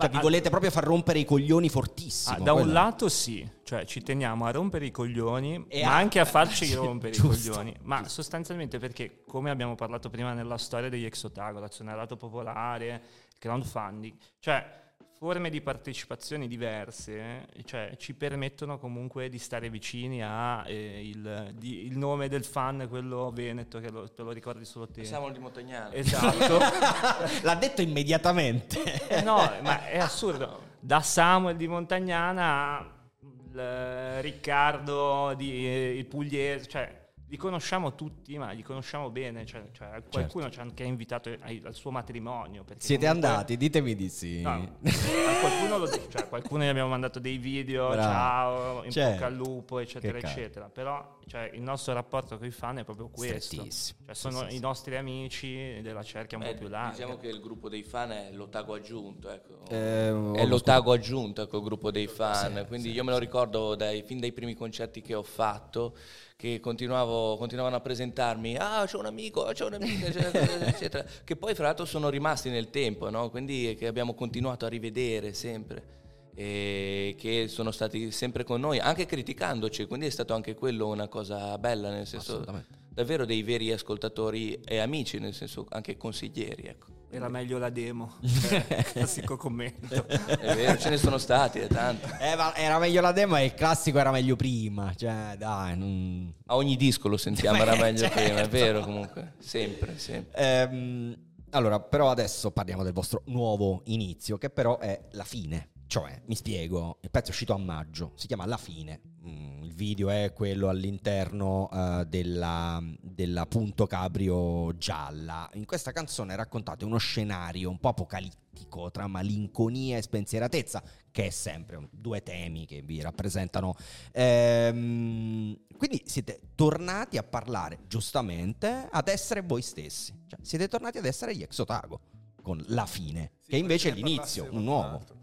Cioè, Ma vi volete proprio far rompere i coglioni fortissimo? Ah, da un quello- lato sì, cioè ci teniamo a rompere i coglioni, E ma a- anche a farci rompere Giusto, i coglioni. Ma sostanzialmente perché, come abbiamo parlato prima nella storia degli ex otago, l'azionariato popolare, crowdfunding, cioè forme di partecipazione diverse eh, cioè, ci permettono comunque di stare vicini a eh, il, di- il nome del fan, quello veneto, che lo, te lo ricordi solo te. Pensavamo di Montagnano. Esatto. L'ha detto immediatamente. Eh no, ma è assurdo. Da Samuel di Montagnana a il Riccardo, di, il Pugliese, cioè li conosciamo tutti, ma li conosciamo bene. Cioè, cioè qualcuno ci ha anche invitato ai- al suo matrimonio. Siete comunque- andati? Ditemi di sì. No, a qualcuno, lo, cioè, qualcuno gli abbiamo mandato dei video, Bravo. ciao, in Cioè, bocca al lupo, eccetera, eccetera. Però cioè, il nostro rapporto con i fan è proprio questo. Cioè, sono Sì, sì, i nostri amici della cerchia un Beh, po' più larga. diciamo che il gruppo dei fan è l'ottago aggiunto, ecco. Eh, è l'ottago aggiunto, ecco, il gruppo dei fan. Sì, Quindi sì, io me lo ricordo dai, fin dai primi concerti che ho fatto, che continuavo, continuavano a presentarmi, ah c'è un amico, ah, c'è un amico, eccetera, eccetera, che poi fra l'altro sono rimasti nel tempo, no? quindi che abbiamo continuato a rivedere sempre. E che sono stati sempre con noi, anche criticandoci, quindi è stato anche quello una cosa bella, nel senso davvero dei veri ascoltatori e amici, nel senso anche consiglieri. Ecco. Era meglio la demo. Cioè, classico commento. È vero, ce ne sono stati, è tanto. Eh, ma era meglio la demo e il classico era meglio prima. Cioè, dai, non... A ogni disco lo sentiamo, era Beh, meglio prima, è certo. vero comunque, sempre, sempre. Ehm, allora, però adesso parliamo del vostro nuovo inizio, che però è la fine. Cioè, mi spiego, il pezzo è uscito a maggio, si chiama La fine. Mm, il video è quello all'interno eh, della, della Punto Cabrio gialla. In questa canzone raccontate uno scenario un po' apocalittico tra malinconia e spensieratezza, che è sempre un- due temi che vi rappresentano. Ehm, quindi siete tornati a parlare giustamente ad essere voi stessi. Cioè, siete tornati ad essere gli ex Otago con la fine, che invece è l'inizio, un nuovo.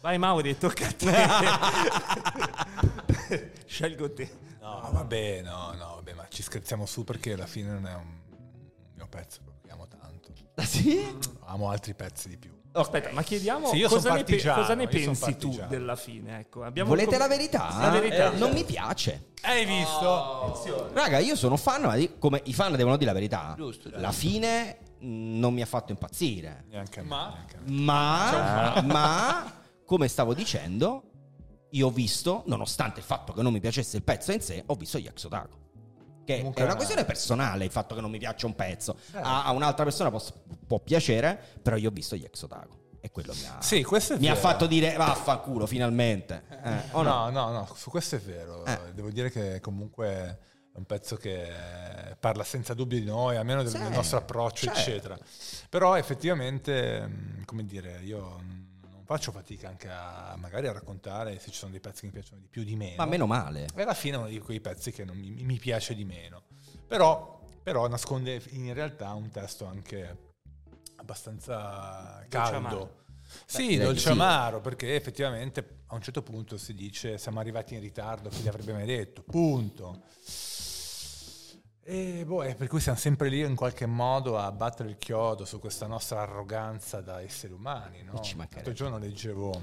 Vai Mauri, tocca a te. Scelgo te. No, vabbè, no, no, vabbè, ma ci scherziamo su perché alla fine non è un mio pezzo, perché amo tanto. Ah, sì? Amo altri pezzi di più. Aspetta, ma chiediamo Sì, cosa, ne, pe- partigiano, cosa ne pensi tu della fine? Ecco, Volete com- la verità? La verità. Eh, non mi piace. Hai visto? Raga, io sono fan, ma come i fan devono dire la verità. Giusto, giusto. La fine mh, non mi ha fatto impazzire. Neanche a me. Ma- neanche a me. Ma, ma, come stavo dicendo, io ho visto, nonostante il fatto che non mi piacesse il pezzo in sé, ho visto gli ex Otaku. Che Comunque è una questione personale il fatto che non mi piaccia un pezzo. A, a un'altra persona poss- può piacere, però io ho visto gli ex Otaku. E quello mi ha, Sì, mi ha fatto dire vaffanculo finalmente. Eh, o no? No, no, no, su questo è vero. Eh. Devo dire che comunque è un pezzo che parla senza dubbio di noi, almeno del, Sì, del nostro approccio, certo. eccetera. Però effettivamente, mh, come dire, io non faccio fatica anche a magari a raccontare se ci sono dei pezzi che mi piacciono di più o di meno. Ma meno male. E alla fine è uno di quei pezzi che non mi, mi piace di meno. Però, però nasconde in realtà un testo anche abbastanza caldo. Sì, direi dolce sì. amaro, perché effettivamente a un certo punto si dice siamo arrivati in ritardo, chi l'avrebbe mai detto? Punto. E boh, per cui siamo sempre lì in qualche modo a battere il chiodo su questa nostra arroganza da esseri umani. No? L'altro giorno leggevo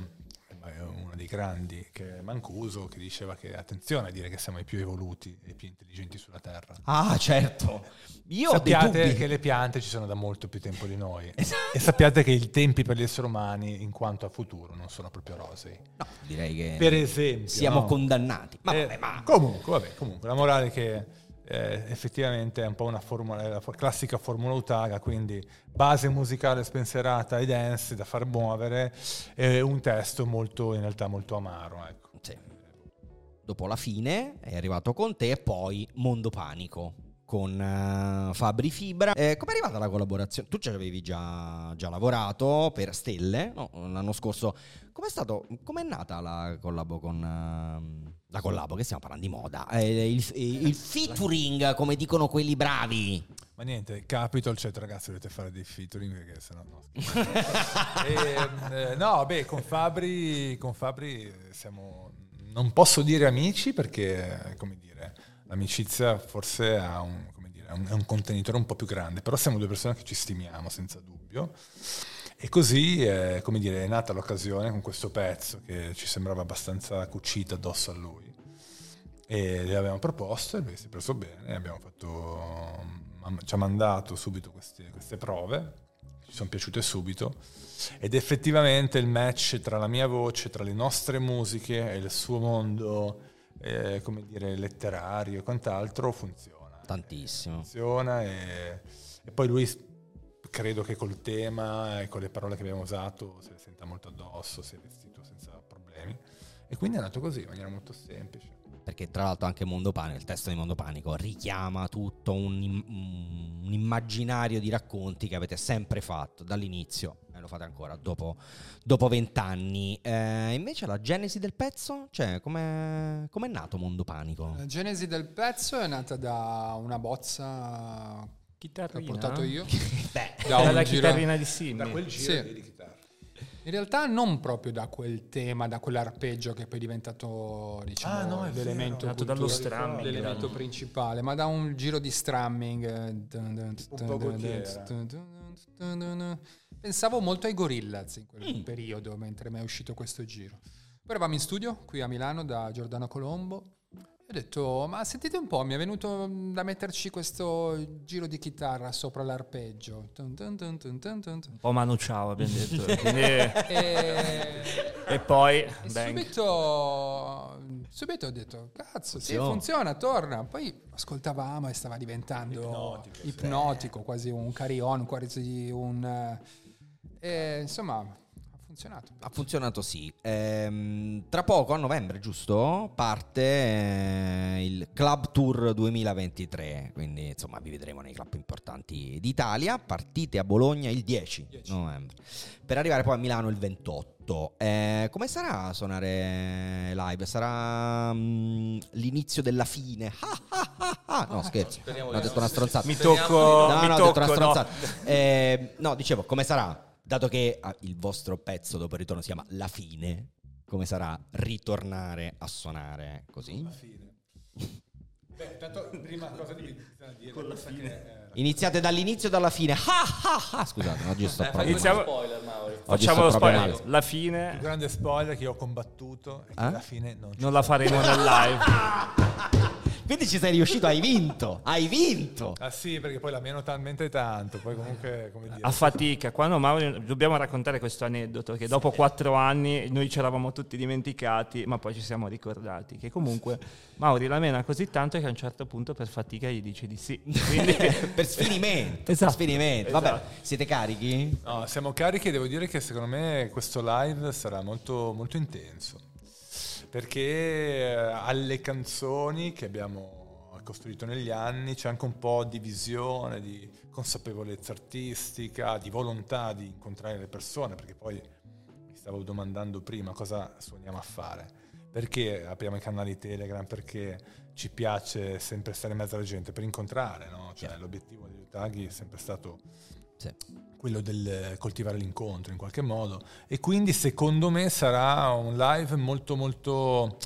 eh, uno dei grandi, che è Mancuso, che diceva che attenzione a dire che siamo i più evoluti e i più intelligenti sulla Terra. Ah, certo. Io sappiate che le piante ci sono da molto più tempo di noi e sappiate che i tempi per gli esseri umani in quanto a futuro non sono proprio rosei. No, direi che Per esempio, siamo no? condannati. Ma Eh, vabbè, ma Comunque, vabbè, comunque, la morale è che eh, effettivamente è un po' una formula, la classica formula Utaga, quindi base musicale spensierata e dance da far muovere e un testo molto, in realtà molto amaro. Ecco. Sì. Dopo la fine è arrivato con te e poi Mondo Panico con eh, Fabri Fibra. Eh, Come è arrivata la collaborazione? Tu ci avevi già, già lavorato per Stelle no? l'anno scorso. Com'è stato? Com'è nata la collabo con ehm, la collabo? Che stiamo parlando di moda? Eh, il, il featuring, come dicono quelli bravi. Ma niente, Capitol, cioè ragazzi dovete fare dei featuring perché sennò no. Ehm, eh, no, beh, con Fabri, con Fabri siamo, non posso dire amici perché, come dire, l'amicizia forse ha un, dire, un- un contenitore un po' più grande, però siamo due persone che ci stimiamo senza dubbio. E così, eh, dire, è nata l'occasione con questo pezzo che ci sembrava abbastanza cucito addosso a lui. E le abbiamo proposto e lui si è preso bene, fatto, ci ha mandato subito queste, queste prove, ci sono piaciute subito ed effettivamente il match tra la mia voce, tra le nostre musiche e il suo mondo, eh, come dire, letterario e quant'altro funziona. Tantissimo. Funziona e, e poi lui credo che col tema e con le parole che abbiamo usato se le senta molto addosso, si è vestito senza problemi E quindi è nato così, in maniera molto semplice. Perché tra l'altro anche Mondo Panico, il testo di Mondo Panico richiama tutto un, un immaginario di racconti che avete sempre fatto dall'inizio e lo fate ancora dopo dopo vent'anni. Eh, invece la genesi del pezzo, cioè come è nato Mondo Panico? La genesi del pezzo è nata da una bozza che Chitarrina. ho portato io. Beh, Da Dalla chitarrina di Simmi. Da quel giro Sì. di chitarra. In realtà non proprio da quel tema, da quell'arpeggio che poi è diventato diciamo, Ah, no, è l'elemento, strumming, l'elemento principale, ma da un giro di strumming. eh, Un po' dun Pensavo molto ai Gorillaz in quel Mm. periodo, mentre mi è uscito questo giro. Poi eravamo in studio qui a Milano da Giordano Colombo. E ho detto, ma sentite un po', mi è venuto mm, da metterci questo giro di chitarra sopra l'arpeggio. Dun dun dun. Un po' Manu Ciao abbiamo detto. E, e poi e subito, subito ho detto, cazzo, sì, Funziona. torna. Poi ascoltavamo e stava diventando Ipnotico, sì. ipnotico, quasi un carillon, quasi un... eh, e, insomma, ha funzionato. Ha funzionato sì. Ehm, tra poco, a novembre, giusto? Parte eh, il Club Tour 2023. Quindi, insomma, vi vedremo nei club importanti d'Italia. Partite a Bologna il 10, 10. novembre. Per arrivare poi a Milano il 28. Eh, come sarà suonare live? Sarà mm, l'inizio della fine? Ah, ah, ah. No, scherzo. Speriamo Ho detto no. una stronzata. Mi tocco, No, no, ho detto una no. stronzata. Eh, no, dicevo, come sarà? Dato che ah, il vostro pezzo dopo il ritorno si chiama La fine, come sarà ritornare a suonare così? Beh, tanto prima cosa di dire con la fine. Iniziate dall'inizio e dalla fine. Ah, ah, ah. Scusate, oggi sto Eh, proprio Iniziamo- spoiler, Mauri. Facciamo lo spoiler. male. La Il fine grande spoiler che io ho combattuto è che Eh? alla fine non ci non la faremo nel live. Quindi ci sei riuscito, hai vinto, hai vinto. Ah sì, perché poi la meno talmente tanto, poi comunque, come dire... A fatica, quando Mauri, dobbiamo raccontare questo aneddoto che dopo quattro anni noi ci eravamo tutti dimenticati, ma poi ci siamo ricordati che comunque Mauri la mena così tanto che a un certo punto per fatica gli dice di sì. Quindi per sfinimento. Esatto. Per sfinimento. Vabbè, Esatto. siete carichi? No, siamo carichi e devo dire che secondo me questo live sarà molto, molto intenso. Perché eh, alle canzoni che abbiamo costruito negli anni c'è anche un po' di visione, di consapevolezza artistica, di volontà di incontrare le persone, perché poi mi stavo domandando prima cosa suoniamo a fare. Perché apriamo i canali Telegram? Perché ci piace sempre stare in mezzo alla gente per incontrare, no? Cioè, Chiaro. l'obiettivo degli Utaghi è sempre stato Sì. Quello del coltivare l'incontro in qualche modo. E quindi secondo me sarà un live molto molto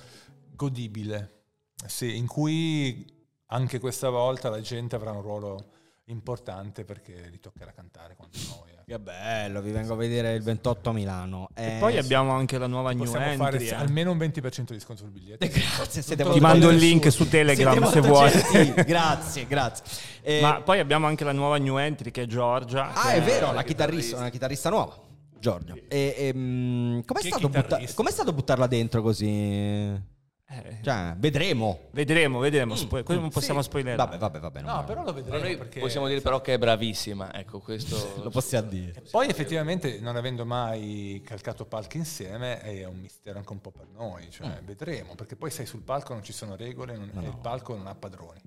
godibile sì, in cui anche questa volta la gente avrà un ruolo importante perché gli toccherà cantare quanto noi eh. Che bello, vi vengo a vedere il 28 a Milano. e Eh, poi abbiamo anche la nuova new possiamo entry. fare eh. almeno un 20% di sconto sul biglietto Grazie, siete Ti molto mando il link su Telegram Siete se molto vuoi. gentili. Grazie, grazie. Eh, Ma poi abbiamo anche la nuova new entry che è Giorgia. Ah, che è vero, la chitarrista, chitarrista. una chitarrista nuova, Giorgia. E, ehm, com'è, Che stato butta- com'è stato buttarla dentro così? Eh, Cioè, vedremo. vedremo, vedremo. Spo- questo non possiamo Sì. spoilerare. Vabbè, vabbè, vabbè. no però lo vedremo noi perché possiamo dire però che è bravissima, ecco questo... Lo possiamo dire. poi effettivamente non avendo mai calcato palchi insieme è un mistero anche un po' per noi cioè vedremo perché poi sei sul palco non ci sono regole non- e il palco non ha padroni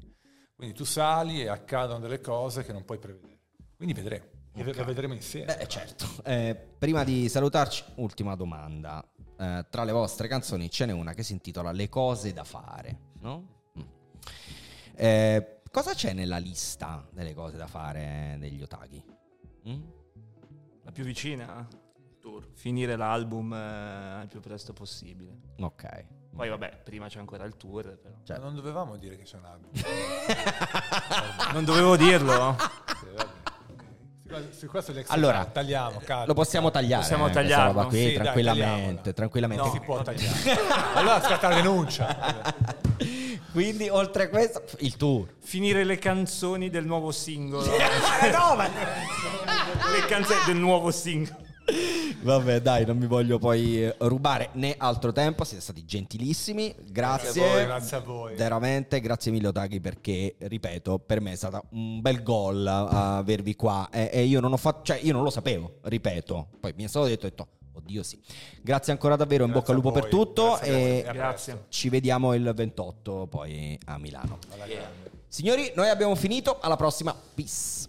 quindi tu sali e accadono delle cose che non puoi prevedere quindi vedremo ve- lo vedremo insieme Beh, certo. Eh, prima di salutarci, ultima domanda. Eh, tra le vostre canzoni ce n'è una che si intitola Le cose da fare, no? Mm. Eh, cosa c'è nella lista delle cose da fare degli Otaghi? Mm? La più vicina? Tour. Finire l'album eh, il più presto possibile. Ok. Poi vabbè, prima c'è ancora il tour. Però. Cioè- non dovevamo dire che c'è un album Non dovevo dirlo? Su questo- su questo l'ex Allora, tagliamo calma. Lo possiamo tagliare. Possiamo eh, tagliarlo? roba qui, Sì, dai, tranquillamente, tagliamola. tranquillamente. non si può tagliare allora scatta la denuncia Quindi, oltre a questo, il tour. Finire le canzoni del nuovo singolo. no, ma... le canzoni del nuovo singolo. Vabbè, dai, non mi voglio poi eh, rubare né altro tempo. Siete stati gentilissimi. Grazie. Grazie a voi, grazie a voi. Veramente, grazie mille, Otaghi, perché ripeto, per me è stato un bel gol a- avervi qua. E, e io non ho fatto, cioè, io non lo sapevo, ripeto. Poi mi è stato detto, ho detto, Oddio sì. Grazie ancora davvero, in Grazie bocca al lupo per tutto grazie e Grazie. ci vediamo il 28 poi a Milano. Alla Yeah. grande. Signori, noi abbiamo finito, alla prossima, peace.